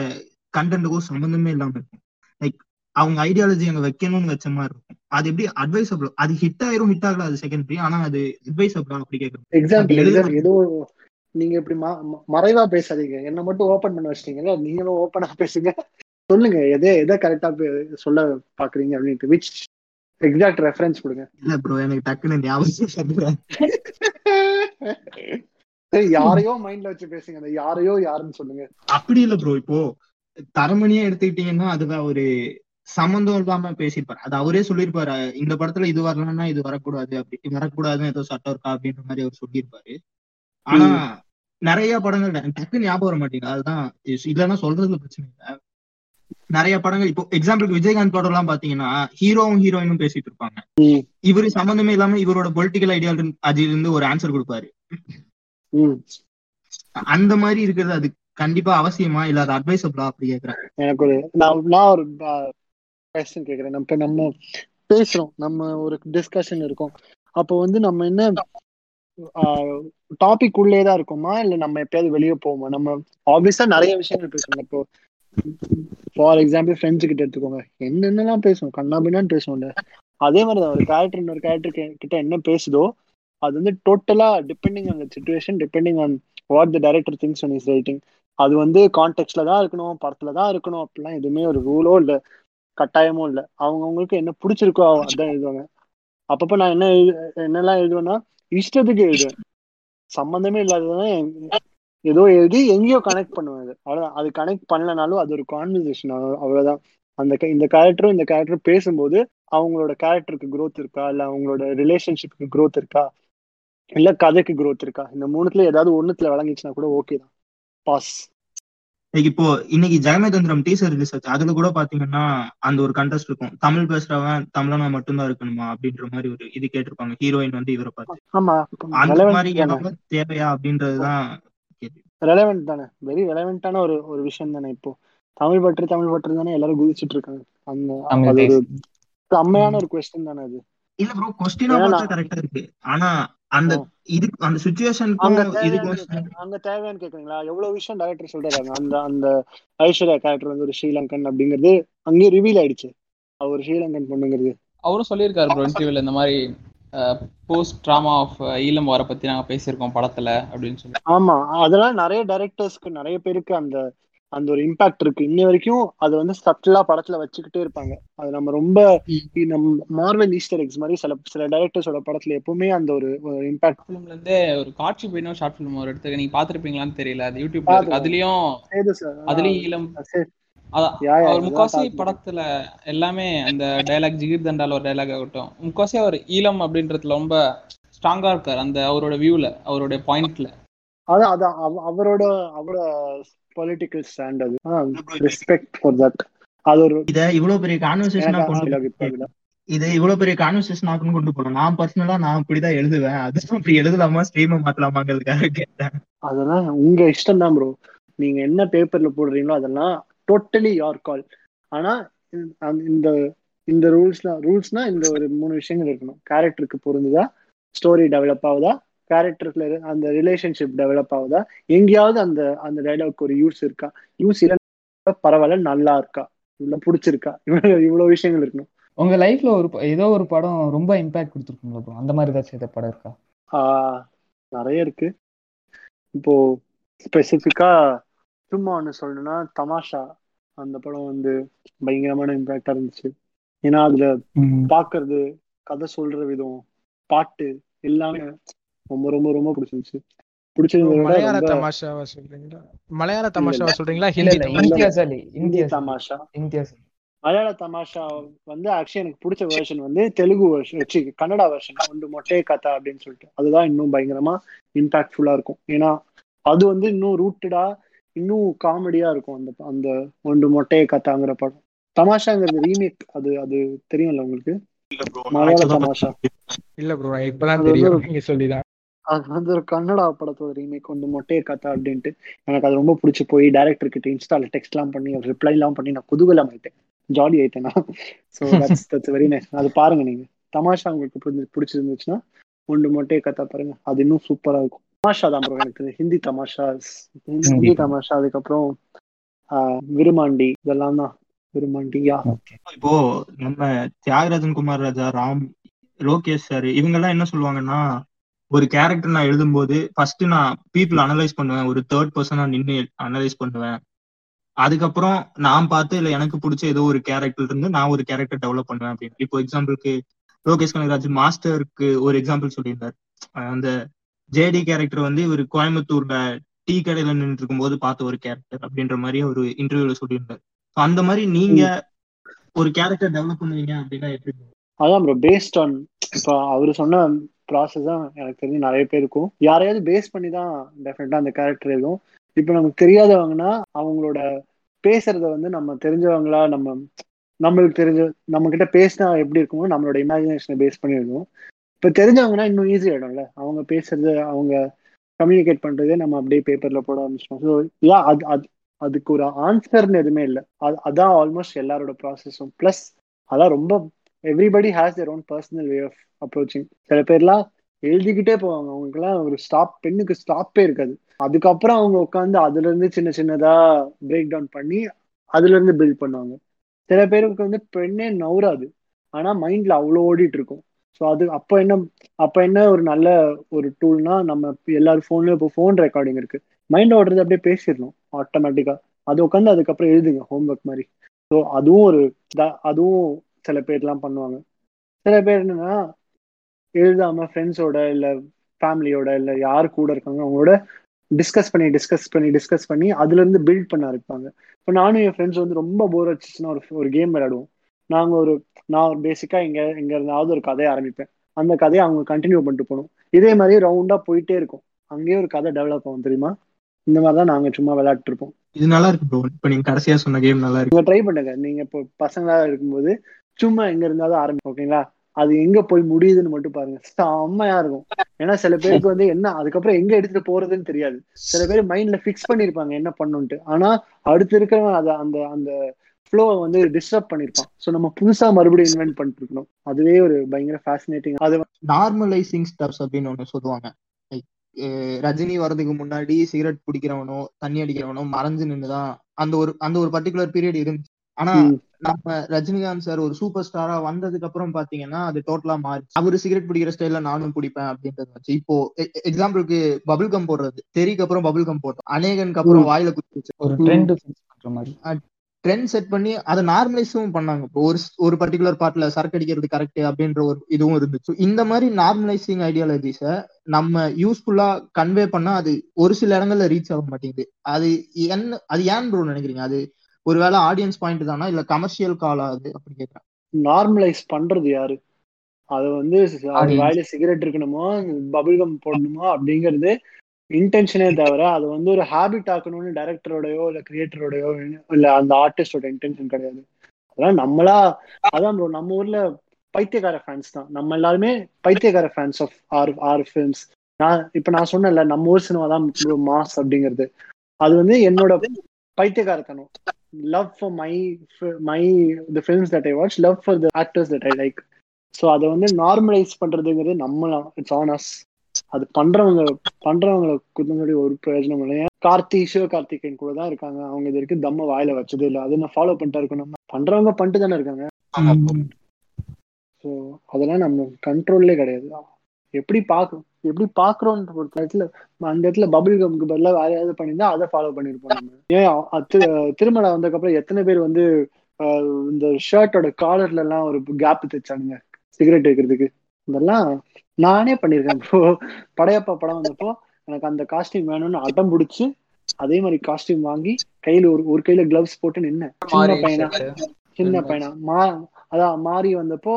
கண்டென்ட்டுக்கும் சம்பந்தமே இல்லாம இருக்கும். லைக் அவங்க ஐடியாலஜி அங்க வைக்கணும்னு வச்ச மாதிரி இருக்கும். அது எப்படி அட்வைசபிள் அது ஹிட் ஆயிரும் ஹிட் ஆகல அது செகண்டரி ஆனா அது அட்வைசபிள் அப்படி கேட்கணும் எக்ஸாம்பிள் ஏதோ நீங்க இப்படி மறைவா பேசாதீங்க. என்ன மட்டும் ஓபன் பண்ண வச்சிட்டீங்கல்ல நீங்களும் ஓப்பனா பேசுங்க. சொல்லுங்க எதை எதை கரெக்டா சொல்ல பாக்குறீங்க அப்படின்ட்டு. விச் எக்ஸாக்ட் ரெஃபரன்ஸ் கொடுங்க. இல்ல ப்ரோ எனக்கு டக்குன்னு ஞாபகம் யாரையோ மைண்ட்ல வச்சு பேசுங்க. அந்த யாரையோ யாருன்னு சொல்லுங்க. அப்படி இல்ல ப்ரோ இப்போ தரமணியா எடுத்துக்கிட்டீங்கன்னா அதுதான் ஒரு சம்மந்தம் இல்லாம பேசியிருப்பாரு. அது அவரே சொல்லியிருப்பாரு இந்த படத்துல இது வரலன்னா இது வரக்கூடாது அப்படி. வரக்கூடாதுன்னு ஏதோ சட்டம் இருக்கா அப்படின்ற மாதிரி அவர் சொல்லியிருப்பாரு. ஆனா நிறைய படங்கள் டக்கு ஞாபகம் வர மாட்டேங்குது. அதுதான் இல்லைன்னா சொல்றதுல பிரச்சனை இல்ல. நிறைய படங்கள். இப்போ எக்ஸாம்பிளுக்கு விஜயகாந்த் படம் எல்லாம் பாத்தீங்கன்னா ஹீரோவும் ஹீரோயினும் பேசிட்டு இருப்பாங்க. இவரு சம்பந்தமே இல்லாம இவரோட பொலிட்டிக்கல் ஐடியாலஜில இருந்து ஒரு ஆன்சர் கொடுப்பாரு. அந்த மாதிரி இருக்கிறது அது கண்டிப்பா அவசியமா? இல்ல அது அட்வைசபிளா அப்படி கேக்குறேன். எனக்கு ஒரு நான் ஒரு கொஸ்டின் கேக்குறேன். நம்ம நம்ம பேசுறோம். நம்ம ஒரு டிஸ்கஷன் இருக்கும். அப்போ வந்து நம்ம என்ன டாபிக் உள்ளே தான் இருக்கோமா? இல்ல நம்ம எப்பயாவது வெளியே போவோமா? நம்ம ஆப்வியஸா நிறைய விஷயங்கள் பேசுவோம் இப்போ ஃபார் எக்ஸாம்பிள் ஃப்ரெண்ட்ஸ் கிட்ட எடுத்துக்கோங்க. என்னென்னலாம் பேசுவோம்? கண்ணாபின்னான்னு பேசுவோம்ல. அதே மாதிரி தான் ஒரு கேரக்டர் இன்னொரு கேரக்டர் கிட்ட என்ன பேசுதோ அது வந்து டோட்டலா depending on situation depending on what the director things one is writing அது வந்து கான்டெக்ட்ல தான் இருக்கணும் படத்துல தான் இருக்கணும் அப்படிலாம் எதுவுமே ஒரு ரூலோ இல்ல கட்டாயமோ இல்ல. அவங்கவுங்களுக்கு என்ன பிடிச்சிருக்கோ அதான் எழுதுவாங்க. அப்பப்ப நான் என்ன எழு என்னெல்லாம் எழுதுவேன்னா இஷ்டத்துக்கு எழுதுவேன். சம்பந்தமே இல்லாததான் ஏதோ எழுதி எங்கேயோ கனெக்ட் பண்ணுவேன் அது. அவ்வளவுதான். அது கனெக்ட் பண்ணலனாலும் அது ஒரு கான்வர்சேஷன் அவ்வளவுதான். அந்த இந்த கேரக்டரும் இந்த கேரக்டரும் பேசும்போது அவங்களோட கேரக்டருக்கு growth இருக்கா? இல்ல அவங்களோட ரிலேஷன்ஷிப்க்கு growth இருக்கா? இல்ல கதைக்கு growth இருக்கா? இந்த மூணுத்துல ஏதாவது ஒண்ணுத்துல விளங்கிச்சுன்னா கூட ஓகே தான். பாஸ் இப்போ இன்னைக்கு ஜெயமேதந்திரம் டீசர் ரிலீஸ் ஆச்சு. அதுல கூட பாத்தீங்கன்னா அந்த ஒரு கண்டெஸ்ட் இருக்கும். தமிழ் பேசுறவன் தமிழனா மட்டும்தான் இருக்கணுமா? அப்படின்ற மாதிரி ஒரு இது கேட்டிருப்பாங்க. ஹீரோயின் வந்து இவரை பார்த்து. ஆமா. அந்த மாதிரி தேவையா அப்படின்றதுதான் ரெலவெண்ட் தானே? வெரி ரெலவெண்டான ஒரு ஒரு விஷயம் தானே இப்போ? தமிழ் பற்று தமிழ் பற்று தானே எல்லாரும் குதிச்சிட்டு இருக்காங்க. அந்த அது ஒரு. செம்மையான ஒரு கொஸ்டின் தானே அது. இல்ல ப்ரோ கொஸ்டினா பார்த்தா கரெக்டா இருக்கு. ஆனா அந்த. இது அந்த இதுக்கும் கேக்குறேன். அங்க தேவையான்னு கேக்குறீங்களா? எவ்வளவு விஷயம் டைரக்டர் சொல்றாங்க அந்த அந்த ஐஸ்வர்யா கேரக்டர் வந்து ஒரு ஸ்ரீலங்கன் அப்படிங்கிறது அங்கேயே ரிவீல் ஆயிடுச்சு. அவர் ஸ்ரீலங்கன் பொண்ணுங்கிறது. அவரும் சொல்லியிருக்காரு ப்ரோ இன்டர்வியூல இந்த மாதிரி போஸ்ட் ட்ராமா ஆஃப் ஈழம் வார பத்தி நாங்க பேசியிருக்கோம் படத்துல அப்படின்னு சொல்லி. ஆமா அதெல்லாம் நிறைய டைரக்டர்ஸ்க்கு நிறைய பேருக்கு அந்த அந்த ஒரு இம்பாக்ட் இருக்கு. இன்ன வரைக்கும் அது வந்து சட்டிலா படத்துல வச்சுக்கிட்டே இருப்பாங்க. அது நம்ம ரொம்ப நம்ம மார்வல் ஈஸ்டர் எக்ஸ் மாதிரி சில சில டைரக்டர்ஸோட படத்துல எப்பவுமே அந்த ஒரு இம்பாக்ட் ஃபிலிம்ல இருந்தே ஒரு காட்சி போயினும் ஷார்ட் ஃபிலிம் ஒரு இடத்துக்கு நீங்க பாத்திருப்பீங்களான்னு தெரியல. அது பாத்துருக்கேன். அதுலயும் அதுலயும் ஈழம் அதான் அவர் முக்காசி. படத்துல எல்லாமே அந்த டைலாக் ஜிகிர் தண்டால ஒரு டைலாக் ஆகட்டும் முக்காசி அவர் ஈழம் அப்படின்றதுல ரொம்ப ஸ்ட்ராங்கா இருக்காரு அந்த அவரோட வியூல அவருடைய பாயிண்ட்ல அதான் அதான் அவ- அவரோட அவரோட பொலிட்டிக்கல் ஸ்டாண்ட் அது. ரெஸ்பெக்ட் ஃபார் தட் அது ஒரு இத இவ்வளவு பெரிய கான்வர்சேஷனா கொண்டு. இது இவ்வளவு பெரிய கான்வர்சேஷன் ஆகுன்னு கொண்டு போனோம். நான் பர்சனலா நான் இப்படிதான் எழுதுவேன். அது அப்படி எழுதலாமா ஸ்ட்ரீம் மாத்தலாமாங்கிறதுக்காக கேட்டேன். அதெல்லாம் உங்க இஷ்டம் தான் ப்ரோ நீங்க என்ன பேப்பர்ல போடுறீங்களோ அதெல்லாம் டோட்டலி யார் கால் ஆனா இந்த- இந்த ரூல்ஸ்லாம் ரூல்ஸ்னா இந்த ஒரு மூணு விஷயங்கள் இருக்கணும். கேரக்டருக்கு பொருந்துதா? ஸ்டோரி டெவலப் ஆகுதா? கேரக்டர்ல அந்த ரிலேஷன்ஷிப் டெவலப் ஆகுதா? எங்கேயாவது அந்த அந்த டைலாக் ஒரு யூஸ் இருக்கா? யூஸ் இல்ல பரவாயில்ல நல்லா இருக்கா? இவ்வளவு பிடிச்சிருக்கா? இவ்வளவு இவ்வளவு விஷயங்கள் இருக்கணும். உங்க லைஃப்ல ஒரு ஏதோ ஒரு படம் ரொம்ப இம்பாக்ட் கொடுத்துருக்குங்களா ப்ரோ அந்த மாதிரி ஏதாச்சும் ஏதாவது படம் இருக்கா? நிறைய இருக்கு. இப்போ ஸ்பெசிஃபிக்கா சும்மா ஒன்று சொல்லணும்னா தமாஷா. அந்த படம் வந்து பயங்கரமான இம்பாக்டா இருந்துச்சு. ஏன்னா அதுல பாக்குறது கதை சொல்ற விதம் பாட்டு எல்லாமே ரொம்ப ரொம்ப ரொம்ப பிடிச்சிருந்துச்சு. மலையாள தமாஷாவா சொல்றீங்களா? மலையாள தமாஷாவா. சொல்றீங்களா? இல்ல தமாஷா? மலையாள தமாஷா வந்து ஆக்சுவலி எனக்கு பிடிச்ச வெர்ஷன் வந்து தெலுங்கு வெர்ஷன் வச்சு கன்னடா வெர்ஷன் ஒன்று மொட்டை கதை அப்படின்னு சொல்லிட்டு. அதுதான் இன்னும் பயங்கரமா இம்பாக்ட்ஃபுல்லா இருக்கும். ஏன்னா அது வந்து இன்னும் ரூட்டடா இன்னும் காமெடியா இருக்கும் அந்த அந்த ஒன்று மொட்டை கத்தாங்கிற படம். தமாஷாங்கிறது ரீமேக் அது அது தெரியும்ல உங்களுக்கு? இல்ல ப்ரோ மலையாள தமாஷா. இல்ல ப்ரோ இப்பதான் அது வந்து தெரியும். ஒரு- நீங்க சொல்லிதான். அது வந்து ஒரு கன்னடா படத்தோட ரீமேக் வந்து மொட்டையை கத்தா அப்படின்ட்டு. எனக்கு அது ரொம்ப பிடிச்சி போய் டேரக்டர் கிட்ட இன்ஸ்டால டெக்ஸ்ட் எல்லாம் பண்ணி ரிப்ளை எல்லாம் பண்ணி நான் குதூகலம் ஆயிட்டேன். ஜாலி ஆயிட்டேன் நான். So that's that's very nice அது பாருங்க நீங்க. தமாஷா உங்களுக்கு பிடிச்சி- பிடிச்சிருந்துச்சுன்னா ஒன்று மொட்டையை கத்தா பாருங்க. அது இன்னும் சூப்பரா இருக்கும். தமாஷா தான் ப்ரோ எனக்கு. ஹிந்தி தமாஷா ஹிந்தி தமாஷா அதுக்கப்புறம் விருமாண்டி இதெல்லாம் தான். விருமாண்டி யா. இப்போ நம்ம தியாகராஜன் குமார் ராஜா ராம் லோகேஷ் சார் இவங்க எல்லாம் என்ன சொல்லுவாங்கன்னா ஒரு கேரக்டர் நான் எழுதும்போது ஃபர்ஸ்ட் நான் பீப்புள் அனலைஸ் பண்ணுவேன். ஒரு தேர்ட் பர்சனா நின்று அனலைஸ் பண்ணுவேன். அதுக்கப்புறம் நான் பார்த்து இல்ல எனக்கு பிடிச்ச ஏதோ ஒரு கேரக்டர் இருந்து நான் ஒரு கேரக்டர் டெவலப் பண்ணுவேன் அப்படின்னு. இப்போ எக்ஸாம்பிளுக்கு லோகேஷ் கனகராஜ் மாஸ்டருக்கு ஒரு எக்ஸாம்பிள் சொல்லியிருந்தார். அந்த ஜேடி கேரக்டர் வந்து இவர் கோயம்புத்தூர்ல டீ கடையில நின்று இருக்கும்போது பார்த்த ஒரு கேரக்டர் அப்படின்ற மாதிரி ஒரு இன்டர்வியூல சொல்லியிருந்தார். அந்த மாதிரி நீங்க ஒரு கேரக்டர் டெவலப் பண்ணுவீங்க அப்படின்னா எப்படி? அதான் ப்ரோ பேஸ்ட் ஆன் இப்போ அவர் சொன்ன ப்ராசஸ் தான் எனக்கு தெரிஞ்சு நிறைய பேர் இருக்கும். யாரையாவது பேஸ் பண்ணி தான் டெஃபினட்டா அந்த கேரக்டர் இருக்கும். இப்போ நமக்கு தெரியாதவங்கன்னா அவங்களோட பேசுறத வந்து நம்ம தெரிஞ்சவங்களா நம்ம நம்மளுக்கு தெரிஞ்ச நம்ம கிட்ட பேசினா எப்படி இருக்குமோ நம்மளோட இமேஜினேஷனை பேஸ் பண்ணி இப்போ தெரிஞ்சவங்கன்னா இன்னும் ஈஸி ஆயிடும்ல. அவங்க பேசுறது அவங்க கம்யூனிகேட் பண்றதே நம்ம அப்படியே பேப்பர்ல போட ஆரம்பிச்சிட்டோம். ஸோ யா அது அது அதுக்கு ஒரு ஆன்சர்னு எதுவுமே இல்லை. அது அதான் ஆல்மோஸ்ட் எல்லாரோட ப்ராசஸும் ப்ளஸ் அதான் ரொம்ப everybody has their own personal way of approaching சில பேர்லாம் எழுதிக்கிட்டே போவாங்க. அவங்களுக்குலாம் ஒரு ஸ்டாப் பெண்ணுக்கு ஸ்டாப்பே இருக்காது. அதுக்கப்புறம் அவங்க உட்காந்து அதுல இருந்து சின்ன சின்னதா பிரேக் டவுன் பண்ணி அதுல இருந்து பில்ட் பண்ணுவாங்க. சில பேருக்கு வந்து பெண்ணே நவுறாது. ஆனா மைண்ட்ல அவ்வளோ ஓடிட்டு இருக்கும். ஸோ அது அப்போ என்ன அப்போ என்ன ஒரு நல்ல ஒரு டூல்னா நம்ம எல்லாரும் ஃபோன்லேயும் இப்போ ஃபோன் ரெக்கார்டிங் இருக்கு. மைண்ட் ஓடுறது அப்படியே பேசிடணும் ஆட்டோமேட்டிக்காக அது உட்காந்து அதுக்கப்புறம் எழுதுங்க ஹோம்ஒர்க் மாதிரி. ஸோ அதுவும் ஒரு அதுவும் சில பேர்லாம் பண்ணுவாங்க. சில பேர் என்னன்னா எழுதாம ஃப்ரெண்ட்ஸோட இல்லை ஃபேமிலியோட இல்லை யார் கூட இருக்காங்க அவங்களோட டிஸ்கஸ் பண்ணி டிஸ்கஸ் பண்ணி டிஸ்கஸ் பண்ணி அதுல இருந்து பில்ட் பண்ண இருப்பாங்க இப்போ நானும் என் ஃப்ரெண்ட்ஸ் வந்து ரொம்ப போர் வச்சுன்னா ஒரு ஒரு கேம் விளையாடுவோம். நாங்க ஒரு நான் ஒரு பேசிக்கா எங்க எங்க இருந்தாவது ஒரு கதையை ஆரம்பிப்பேன். அந்த கதையை அவங்க கண்டினியூ பண்ணிட்டு போகணும். இதே மாதிரி ரவுண்டா போயிட்டே இருக்கும். அங்கேயே ஒரு கதை டெவலப் ஆகும் தெரியுமா? இந்த மாதிரி தான் நாங்க சும்மா விளையாட்டு இருப்போம். இது நல்லா இருக்கு ப்ரோ இப்ப நீங்க கடைசியா சொன்ன கேம் நல்லா இருக்கு. ட்ரை பண்ணுங்க. நீங்க இப்போ பசங்களா இருக்கும்போது சும்மா எங்க இருந்தாலும் ஆரம்பிக்கும் ஓகேங்களா? அது எங்க போய் முடியுதுன்னு மட்டும் பாருங்க. செம்மையா இருக்கும். ஏன்னா சில பேருக்கு வந்து என்ன அதுக்கப்புறம் எங்க எடுத்துட்டு போறதுன்னு தெரியாது. சில பேர் மைண்ட்ல ஃபிக்ஸ் பண்ணிருப்பாங்க என்ன பண்ணுன்ட்டு ஆனா அடுத்து இருக்கிறவன் அதை அந்த அந்த ஃப்ளோவை வந்து டிஸ்டர்ப் பண்ணிருப்பான். ஸோ நம்ம புதுசா மறுபடியும் இன்வென்ட் பண்ணிட்டு இருக்கணும் அதுவே ஒரு பயங்கர ஃபேசினேட்டிங் அது நார்மலைசிங் ஸ்டெப்ஸ் அப்படின்னு ஒண்ணு சொல்லுவாங்க. ரஜினி வர்றதுக்கு முன்னாடி சிகரெட் பிடிக்கிறவனோ தண்ணி அடிக்கிறவனோ மறைஞ்சு நின்னுதான் அந்த ஒரு அந்த ஒரு பர்டிகுலர் பீரியட் இருந்துச்சு. ஆனா. நம்ம ரஜினிகாந்த் சார் ஒரு சூப்பர் ஸ்டாரா வந்ததுக்கு அப்புறம் பாத்தீங்கன்னா அது டோட்டலா மாறி அவரு சிகரெட் பிடிக்கிற ஸ்டைல்ல நானும் பிடிப்பேன் அப்படின்றது வச்சு இப்போ எக்ஸாம்பிளுக்கு பபிள் கம் போடுறது. தெரிக்கு அப்புறம் பபிள் கம் போட்டோம். அநேகனுக்கு அப்புறம் வாயில குத்தி வச்சு ஒரு ட்ரெண்ட் பண்ற மாதிரி. ட்ரெண்ட் செட் பண்ணி அதை நார்மலைஸும் பண்ணாங்க. இப்போ ஒரு ஒரு பர்டிகுலர் பார்ட்ல சரக்கு அடிக்கிறது கரெக்ட் அப்படின்ற ஒரு இதுவும் இருந்துச்சு. இந்த மாதிரி நார்மலைசிங் ஐடியாலஜிஸ நம்ம யூஸ்ஃபுல்லா கன்வே பண்ணா அது ஒரு சில இடங்கள்ல ரீச் ஆக மாட்டேங்குது. அது என்ன அது ஏன் ப்ரோ நினைக்கிறீங்க? அது ஒருவேளை ஆடியன்ஸ் பாயிண்ட் தானா? இல்ல கமர்ஷியல் காலா அது? அப்படி கேட்கறேன். நார்மலைஸ் பண்றது யாரு? அது வந்து. வாயில சிகரெட் இருக்கணுமா? பபிள்கம் போடணுமா? அப்படிங்கிறது இன்டென்ஷனே தவிர அது வந்து ஒரு ஹாபிட் ஆக்கணும்னு டைரக்டரோடயோ இல்ல கிரியேட்டரோடயோ இல்ல அந்த ஆர்டிஸ்டோட இன்டென்ஷன் கிடையாது. அதெல்லாம் நம்மளா அதான் ப்ரோ நம்ம ஊர்ல பைத்தியக்கார ஃபேன்ஸ் தான். நம்ம எல்லாருமே பைத்தியக்கார fans of our our films நான் இப்ப நான் சொன்னேன்ல நம்ம ஊர் சினிமா தான் மாஸ் அப்படிங்கிறது. அது வந்து என்னோட பைத்தியக்காரத்தனம். Love for my my the films that I watch love for the actors that I like so அதை வந்து நார்மலைஸ் பண்றதுங்கிறது நம்ம இட்ஸ் ஆன் அஸ் அது பண்றவங்க பண்றவங்களை குத்தம் சொல்லி ஒரு பிரயோஜனம் இல்லையா கார்த்தி சிவகார்த்திகேயன் கூட தான் இருக்காங்க. அவங்க இது வரைக்கும் தம்ம வாயில வச்சது இல்லை. அதை நான் ஃபாலோ பண்ணிட்டா இருக்கணும். நம்ம பண்றவங்க பண்ணிட்டு தானே இருக்காங்க. ஸோ அதெல்லாம் நம்ம கண்ட்ரோல்லே கிடையாது. எப்படி பார்க்கணும் எப்படி பாக்குறோன்ற ஒரு இடத்துல அந்த இடத்துல பபிள் கம்க்கு பதிலாக வேற ஏதாவது பண்ணியிருந்தா அதை ஃபாலோ பண்ணிருப்போம் நம்ம. ஏன்? அ- திரு- திருமணம் வந்ததுக்கப்புறம் எத்தனை பேர் வந்து இந்த ஷர்ட்டோட காலர்ல எல்லாம் ஒரு கேப் தைச்சானுங்க. சிகரெட் வைக்கிறதுக்கு. இதெல்லாம் நானே பண்ணியிருக்கேன். ப்ரோ படையப்பா படம் வந்தப்போ எனக்கு அந்த காஸ்டியூம் வேணும்னு அடம் பிடிச்சு அதே மாதிரி காஸ்டியூம் வாங்கி கையில ஒரு ஒரு கையில கிளவ்ஸ் போட்டு நின்ன சின்ன பையனா. சின்ன. பையனா. மா அதான் மாறி வந்தப்போ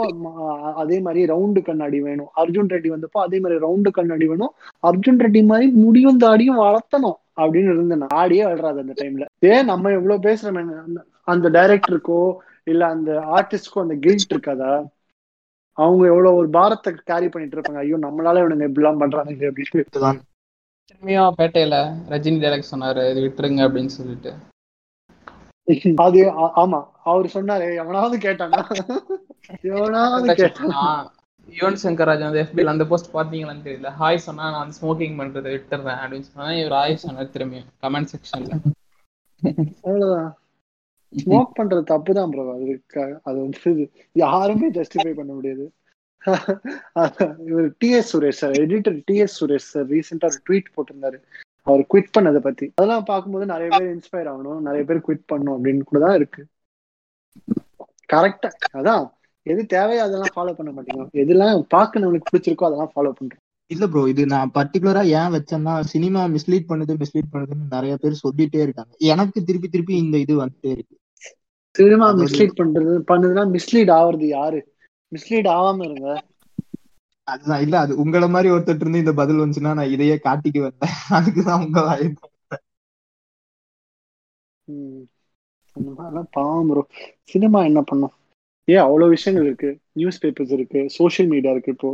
அதே மாதிரி ரவுண்டு கண்ணாடி வேணும். அர்ஜுன் ரெட்டி வந்தப்போ அதே மாதிரி ரவுண்டு கண்ணாடி வேணும். அர்ஜுன் ரெட்டி மாதிரி முடியும் தாடியும் வளர்த்தணும் அப்படின்னு இருந்தேன். ஆடியே வளராது அந்த டைம்ல ஏன் நம்ம எவ்வளவு பேசுறோம் அந்த- அந்த டைரக்டருக்கோ இல்ல அந்த ஆர்டிஸ்ட்க்கோ அந்த கில்ட் இருக்காதா? அவங்க எவ்வளவு ஒரு பாரத்தை கேரி பண்ணிட்டு இருப்பாங்க. ஐயோ நம்மளால இவனுங்க இப்படிலாம் பண்றானுங்க அப்படின்னு. இதுதான் திரும்பியும் பேட்டையில ரஜினி டைரக்ட் சொன்னாரு இது விட்டுருங்க அப்படின்னு சொல்லிட்டு. அது ஆமா. அவர் சொன்னாரு எவனாவது கேட்டானா? எவனாவது கேட்டானா? யுவன் சங்கர் ராஜா வந்து FB ல அந்த போஸ்ட் பாத்தீங்களான்னு தெரியல. ஹாய் சொன்னா நான் வந்து ஸ்மோக்கிங் பண்றதை விட்டுறேன் அப்படின்னு சொன்னா இவர் ஹாய் சொன்னார் திரும்பியும். கமெண்ட் செக்ஷன்ல அவ்வளவுதான். ஸ்மோக் பண்றது தப்பு தான் ப்ரோ அது அது வந்து யாருமே ஜஸ்டிஃபை பண்ண முடியாது. இவர் TS Suresh sir editor TS Suresh sir ரீசெண்டா ஒரு ட்வீட் போட்டிருந்தாரு. அவர் குவிட் பண்ணதை பத்தி. அதெல்லாம் பார்க்கும்போது நிறைய பேர் இன்ஸ்பயர் ஆகணும் நிறைய பேர் குவிட் பண்ணும் அப்படின்னு கூட தான் இருக்கு. கரெக்டா அதான். எது தேவையோ அதெல்லாம் ஃபாலோ பண்ண மாட்டேங்கிறோம் எதெல்லாம் பார்க்க நம்மளுக்கு பிடிச்சிருக்கோ அதெல்லாம் ஃபாலோ பண்றோம். இல்ல ப்ரோ இது நான் பர்டிகுலரா ஏன் வச்சேன்னா சினிமா மிஸ்லீட் பண்ணுது மிஸ்லீட் பண்ணுதுன்னு நிறைய பேர் சொல்லிட்டே இருக்காங்க. எனக்கு திருப்பி திருப்பி இந்த இது வந்துட்டே இருக்கு. சினிமா மிஸ்லீட் பண்றது பண்ணுதுன்னா மிஸ்லீட் ஆவறது யாரு? மிஸ்லீட் ஆகாம இருங்க. அதுதான் இல்ல அது உங்களை மாதிரி ஒருத்தர் இருந்து இந்த பதில் வந்துச்சுன்னா நான் இதையே காட்டிக்கு வந்தேன். அதுக்குதான் உங்க பாவம் ப்ரோ சினிமா என்ன பண்ணும்? ஏன் அவ்வளவு விஷயங்கள் இருக்கு? நியூஸ் பேப்பர்ஸ் இருக்கு சோஷியல் மீடியா இருக்கு இப்போ.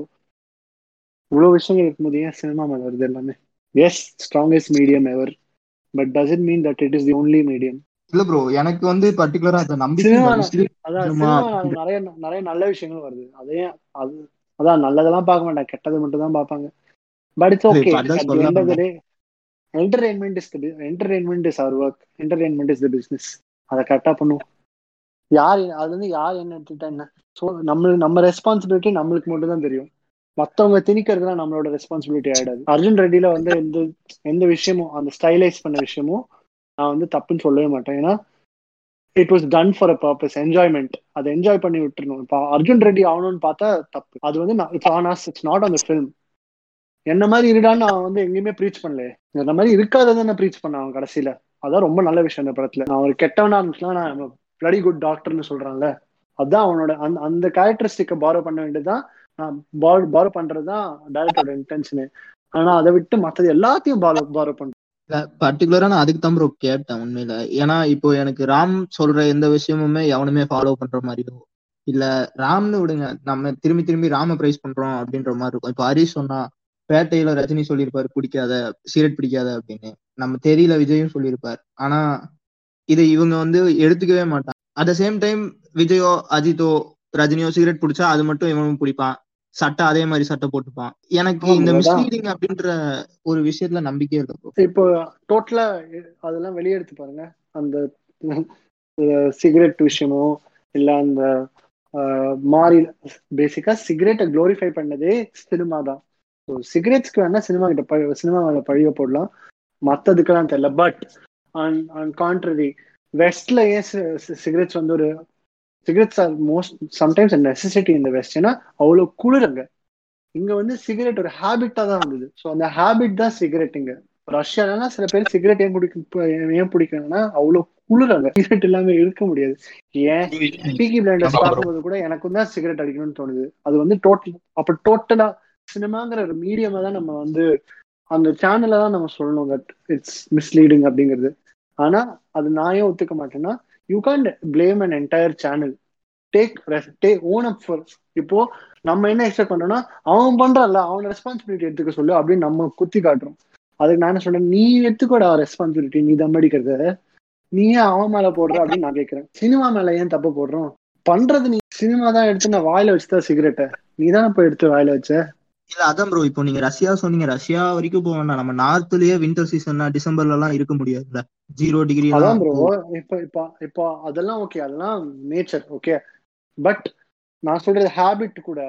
இவ்வளவு விஷயங்கள் இருக்கும்போது ஏன் சினிமா மேல வருது எல்லாமே? Yes strongest medium ever but doesn't mean that it is the only medium இல்ல ப்ரோ எனக்கு வந்து பர்டிகுலரா அந்த நம்பிக்கை நிறைய நிறைய நல்ல விஷயங்கள் வருது. அதே அது அதான் நல்லதெல்லாம் பார்க்க மாட்டாங்க. கெட்டது மட்டும் தான் பார்ப்பாங்க பட் இட்ஸ் ஓகே இப்ப அதான் அட் தி சொல்ல எண்ட் ஆஃப் த வந்தேன். Day entertainment is entertainment is our work entertainment is the business அதை கரெக்டா பண்ணுவோம். யார் அது வந்து யார் என்ன எடுத்துட்டா என்ன? ஸோ நம்ம நம்ம ரெஸ்பான்சிபிலிட்டி நம்மளுக்கு மட்டும் தான் தெரியும். மத்தவங்க திணிக்கிறதுலாம் நம்மளோட ரெஸ்பான்சிபிலிட்டி ஆயிடாது. அர்ஜுன் ரெட்டில வந்து எந்த எந்த விஷயமும் அந்த ஸ்டைலைஸ் பண்ண விஷயமும் நான் வந்து தப்புன்னு சொல்லவே மாட்டேன். ஏன்னா it was done for a purpose enjoyment அதை என்ஜாய் பண்ணி விட்டுருணும் இப்போ அர்ஜுன் ரெட்டி ஆகணும்னு பார்த்தா தப்பு. அது வந்து it's on us it's not on the film என்ன மாதிரி இருடான்னு நான் வந்து எங்கேயுமே ப்ரீச் பண்ணல இந்த மாதிரி இருக்காத தானே ப்ரீச் பண்ண அவன் கடைசியில. அதான் ரொம்ப நல்ல விஷயம் இந்த படத்துல. நான் ஒரு கெட்டவனா இருந்துச்சுன்னா நான் பிளடி குட் டாக்டர்னு சொல்றான்ல. அதான் அவனோட அந்த அந்த கேரக்டரிஸ்டிக்கை பாரோ பண்ண வேண்டியதுதான் பால் பாரோ பண்றதுதான் டேரக்டரோட இன்டென்ஷனு ஆனா அதை விட்டு மற்றது எல்லாத்தையும் பாரோ பாரோ பண்றேன் பர்டிகுலரா நான் அதுக்கு தான் ப்ரோ கேட்டேன் உண்மையில. ஏன்னா இப்போ எனக்கு ராம் சொல்ற எந்த விஷயமுமே எவனுமே ஃபாலோ பண்ற மாதிரியோ இல்ல ராம்னு விடுங்க நம்ம திரும்பி திரும்பி ராம பிரைஸ் பண்றோம் அப்படின்ற மாதிரி இருக்கும். இப்போ ஹரிஷ் சொன்னா பேட்டையில ரஜினி சொல்லியிருப்பாரு பிடிக்காத சிகரெட் பிடிக்காத அப்படின்னு. நம்ம தெரியல விஜயும் சொல்லியிருப்பார். ஆனா இதை இவங்க வந்து எடுத்துக்கவே மாட்டாங்க. அட் த சேம் டைம் விஜயோ அஜித்தோ ரஜினியோ சிகரெட் பிடிச்சா அது மட்டும் இவனும் பிடிப்பான். சட்டை அதே மாதிரி சட்டை போட்டுப்பான் எனக்கு இந்த. மிஸ்லீடிங் அப்படின்ற ஒரு விஷயத்துல நம்பிக்கையே இல்லை bro. இப்போ டோட்டலா அதெல்லாம் வெளியெடுத்து பாருங்க அந்த சிகரெட் விஷயமோ இல்ல அந்த மாறி பேசிக்கா சிகரெட்டை க்ளோரிஃபை பண்ணதே சினிமா தான் ஸோ சிகரெட்ஸ்க்கு வேணா சினிமா கிட்ட பழி சினிமா மேல பழிய போடலாம் மத்ததுக்கெல்லாம் தெரியல பட் ஆன் ஆன் கான்ட்ரரி வெஸ்ட்ல ஏன் சிகரெட்ஸ் வந்து ஒரு cigarettes are most sometimes necessity இந்த வெஸ்ட் ஏன்னா அவ்வளவு குளிருங்க இங்க வந்து சிகரெட் ஒரு ஹேபிட்டா தான் வந்தது. ஸோ அந்த ஹேபிட் தான் சிகரெட் இங்க. ரஷ்யாலாம் சில பேர் சிகரெட் ஏன் குடிக்க ஏன் பிடிக்கணும்னா அவ்வளவு குளிராங்க சிகரெட் இல்லாம இருக்க முடியாது. ஏன்? Peaky Blinders. பார்க்கும்போது கூட எனக்கும் தான் சிகரெட் அடிக்கணும்னு தோணுது. அது வந்து டோட்டல் அப்ப டோட்டலா சினிமாங்கிற ஒரு மீடியமா தான் நம்ம வந்து அந்த சேனல்ல தான் நம்ம சொல்லணும் தட் இட்ஸ் மிஸ்லீடிங் அப்படிங்கிறது. ஆனா அது நான் ஏன் ஒத்துக்க மாட்டேன்னா you can't blame an entire channel take take own up for இப்போ நம்ம என்ன எக்ஸ்பெக்ட் பண்றோம்னா அவன் பண்றான்ல அவன் ரெஸ்பான்சிபிலிட்டி எடுத்துக்க சொல்லு அப்படின்னு நம்ம குத்தி காட்டுறோம். அதுக்கு நான் என்ன சொல்றேன் நீ எடுத்துக்கூடா ரெஸ்பான்சிபிலிட்டி நீ தம் அடிக்கிறத. நீ ஏன் அவன் மேல போடுற அப்படின்னு நான் கேட்கிறேன் சினிமா மேல ஏன் தப்பு போடுறோம்? பண்றது நீ சினிமா தான் எடுத்து நான் வாயில வச்சுதான் சிகரெட்டை நீ தான் இப்ப எடுத்து வாயில வச்ச? இல்ல அதான் ப்ரோ இப்போ நீங்க ரஷ்யா சொன்னீங்க. ரஷ்யா வரைக்கும் போக வேண்டாம் நம்ம நார்த்லயே வின்டர் சீசன்னா டிசம்பர்ல எல்லாம் இருக்க முடியாதுல்ல. ஜீரோ டிகிரி அதான் ப்ரோ இப்ப இப்ப இப்போ அதெல்லாம் ஓகே அதெல்லாம் நேச்சர் ஓகே பட் நான் சொல்றது ஹேபிட் கூட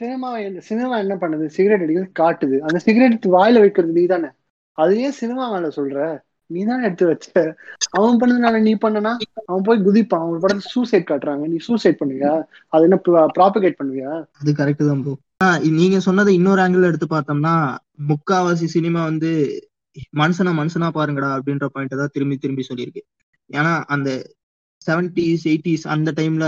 சினிமா சினிமா என்ன பண்ணுது? சிகரெட் அடிக்கிறது காட்டுது. அந்த சிகரெட் வாயில வைக்கிறது நீ தானே அது ஏன் சினிமா மேல சொல்ற. நீ தான் எடுத்து வச்ச? அவன் பண்ணதுனால நீ பண்ணனா? அவன் போய் குதிப்பான். அவன் படத்துல சூசைட் காட்டுறாங்க. நீ சூசைட் பண்ணுவியா? அது என்ன ப்ராபகேட் பண்ணுவியா? அது கரெக்ட் தான் ப்ரோ நீங்க சொன்னதை இன்னொரு ஆங்கிள் எடுத்து பார்த்தோம்னா முக்காவாசி சினிமா வந்து மனுஷனா மனுஷனா பாருங்கடா அப்படின்ற பாயிண்ட் தான் திரும்பி திரும்பி சொல்லியிருக்கு. ஏன்னா அந்த செவன்டிஸ் எயிட்டிஸ் அந்த டைம்ல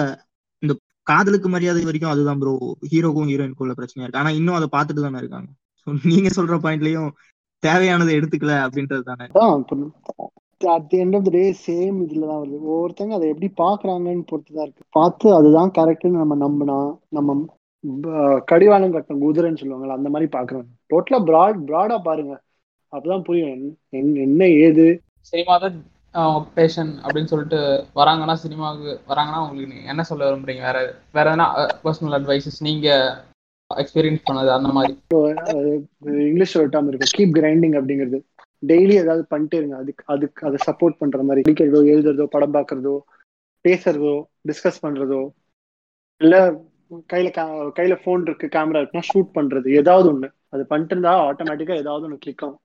இந்த காதலுக்கு மரியாதை வரைக்கும் அதுதான் ப்ரோ ஹீரோக்கும் ஹீரோயினுக்கும் உள்ள பிரச்சனையா இருக்கு. ஆனா இன்னும் அதை பார்த்துட்டு தானே இருக்காங்க. நீங்க சொல்ற பாயிண்ட்லயும் தேவையானதை எடுத்துக்கல அப்படின்றது தானே? At the end of the day same இதுல தான் வருது. ஒவ்வொருத்தங்க அதை எப்படி பாக்குறாங்கன்னு பொறுத்து தான் இருக்கு. பார்த்து அதுதான் கரெக்ட்னு நம்ம நம்பினா நம்ம கடிவாளம் கட்டணும் குதிரைன்னு சொல்லுவாங்கல்ல அந்த மாதிரி பாக்குறாங்க டோட்டலா ப்ராட் ப்ராடா பாருங்க. அப்பதான் புரியும். என்ன- ஏது? சினிமா தான் பேஷன் அப்படின்னு சொல்லிட்டு வராங்கன்னா சினிமாவுக்கு வராங்கன்னா உங்களுக்கு என்ன சொல்ல விரும்புறீங்க? வேற வேற எதனா பர்சனல் அட்வைசஸ் நீங்க எக்ஸ்பீரியன்ஸ் பண்ணது அந்த மாதிரி. இங்கிலீஷ் ஒரு டேர்ம் இருக்கு. கீப் கிரைண்டிங் அப்படிங்கிறது. டெய்லி ஏதாவது பண்ணிட்டே இருங்க. அதுக்கு அதுக்கு அதை சப்போர்ட் பண்ற மாதிரி. படிக்கிறதோ எழுதுறதோ படம் பார்க்கறதோ பேசுறதோ டிஸ்கஸ் பண்றதோ இல்ல கையில கையில போன் இருக்கு கேமரா இருக்குன்னா ஷூட் பண்றது. ஏதாவது ஒண்ணு. அது பண்ணிட்டு இருந்தா ஆட்டோமேட்டிக்கா ஏதாவது ஒண்ணு கிளிக் ஆகும்.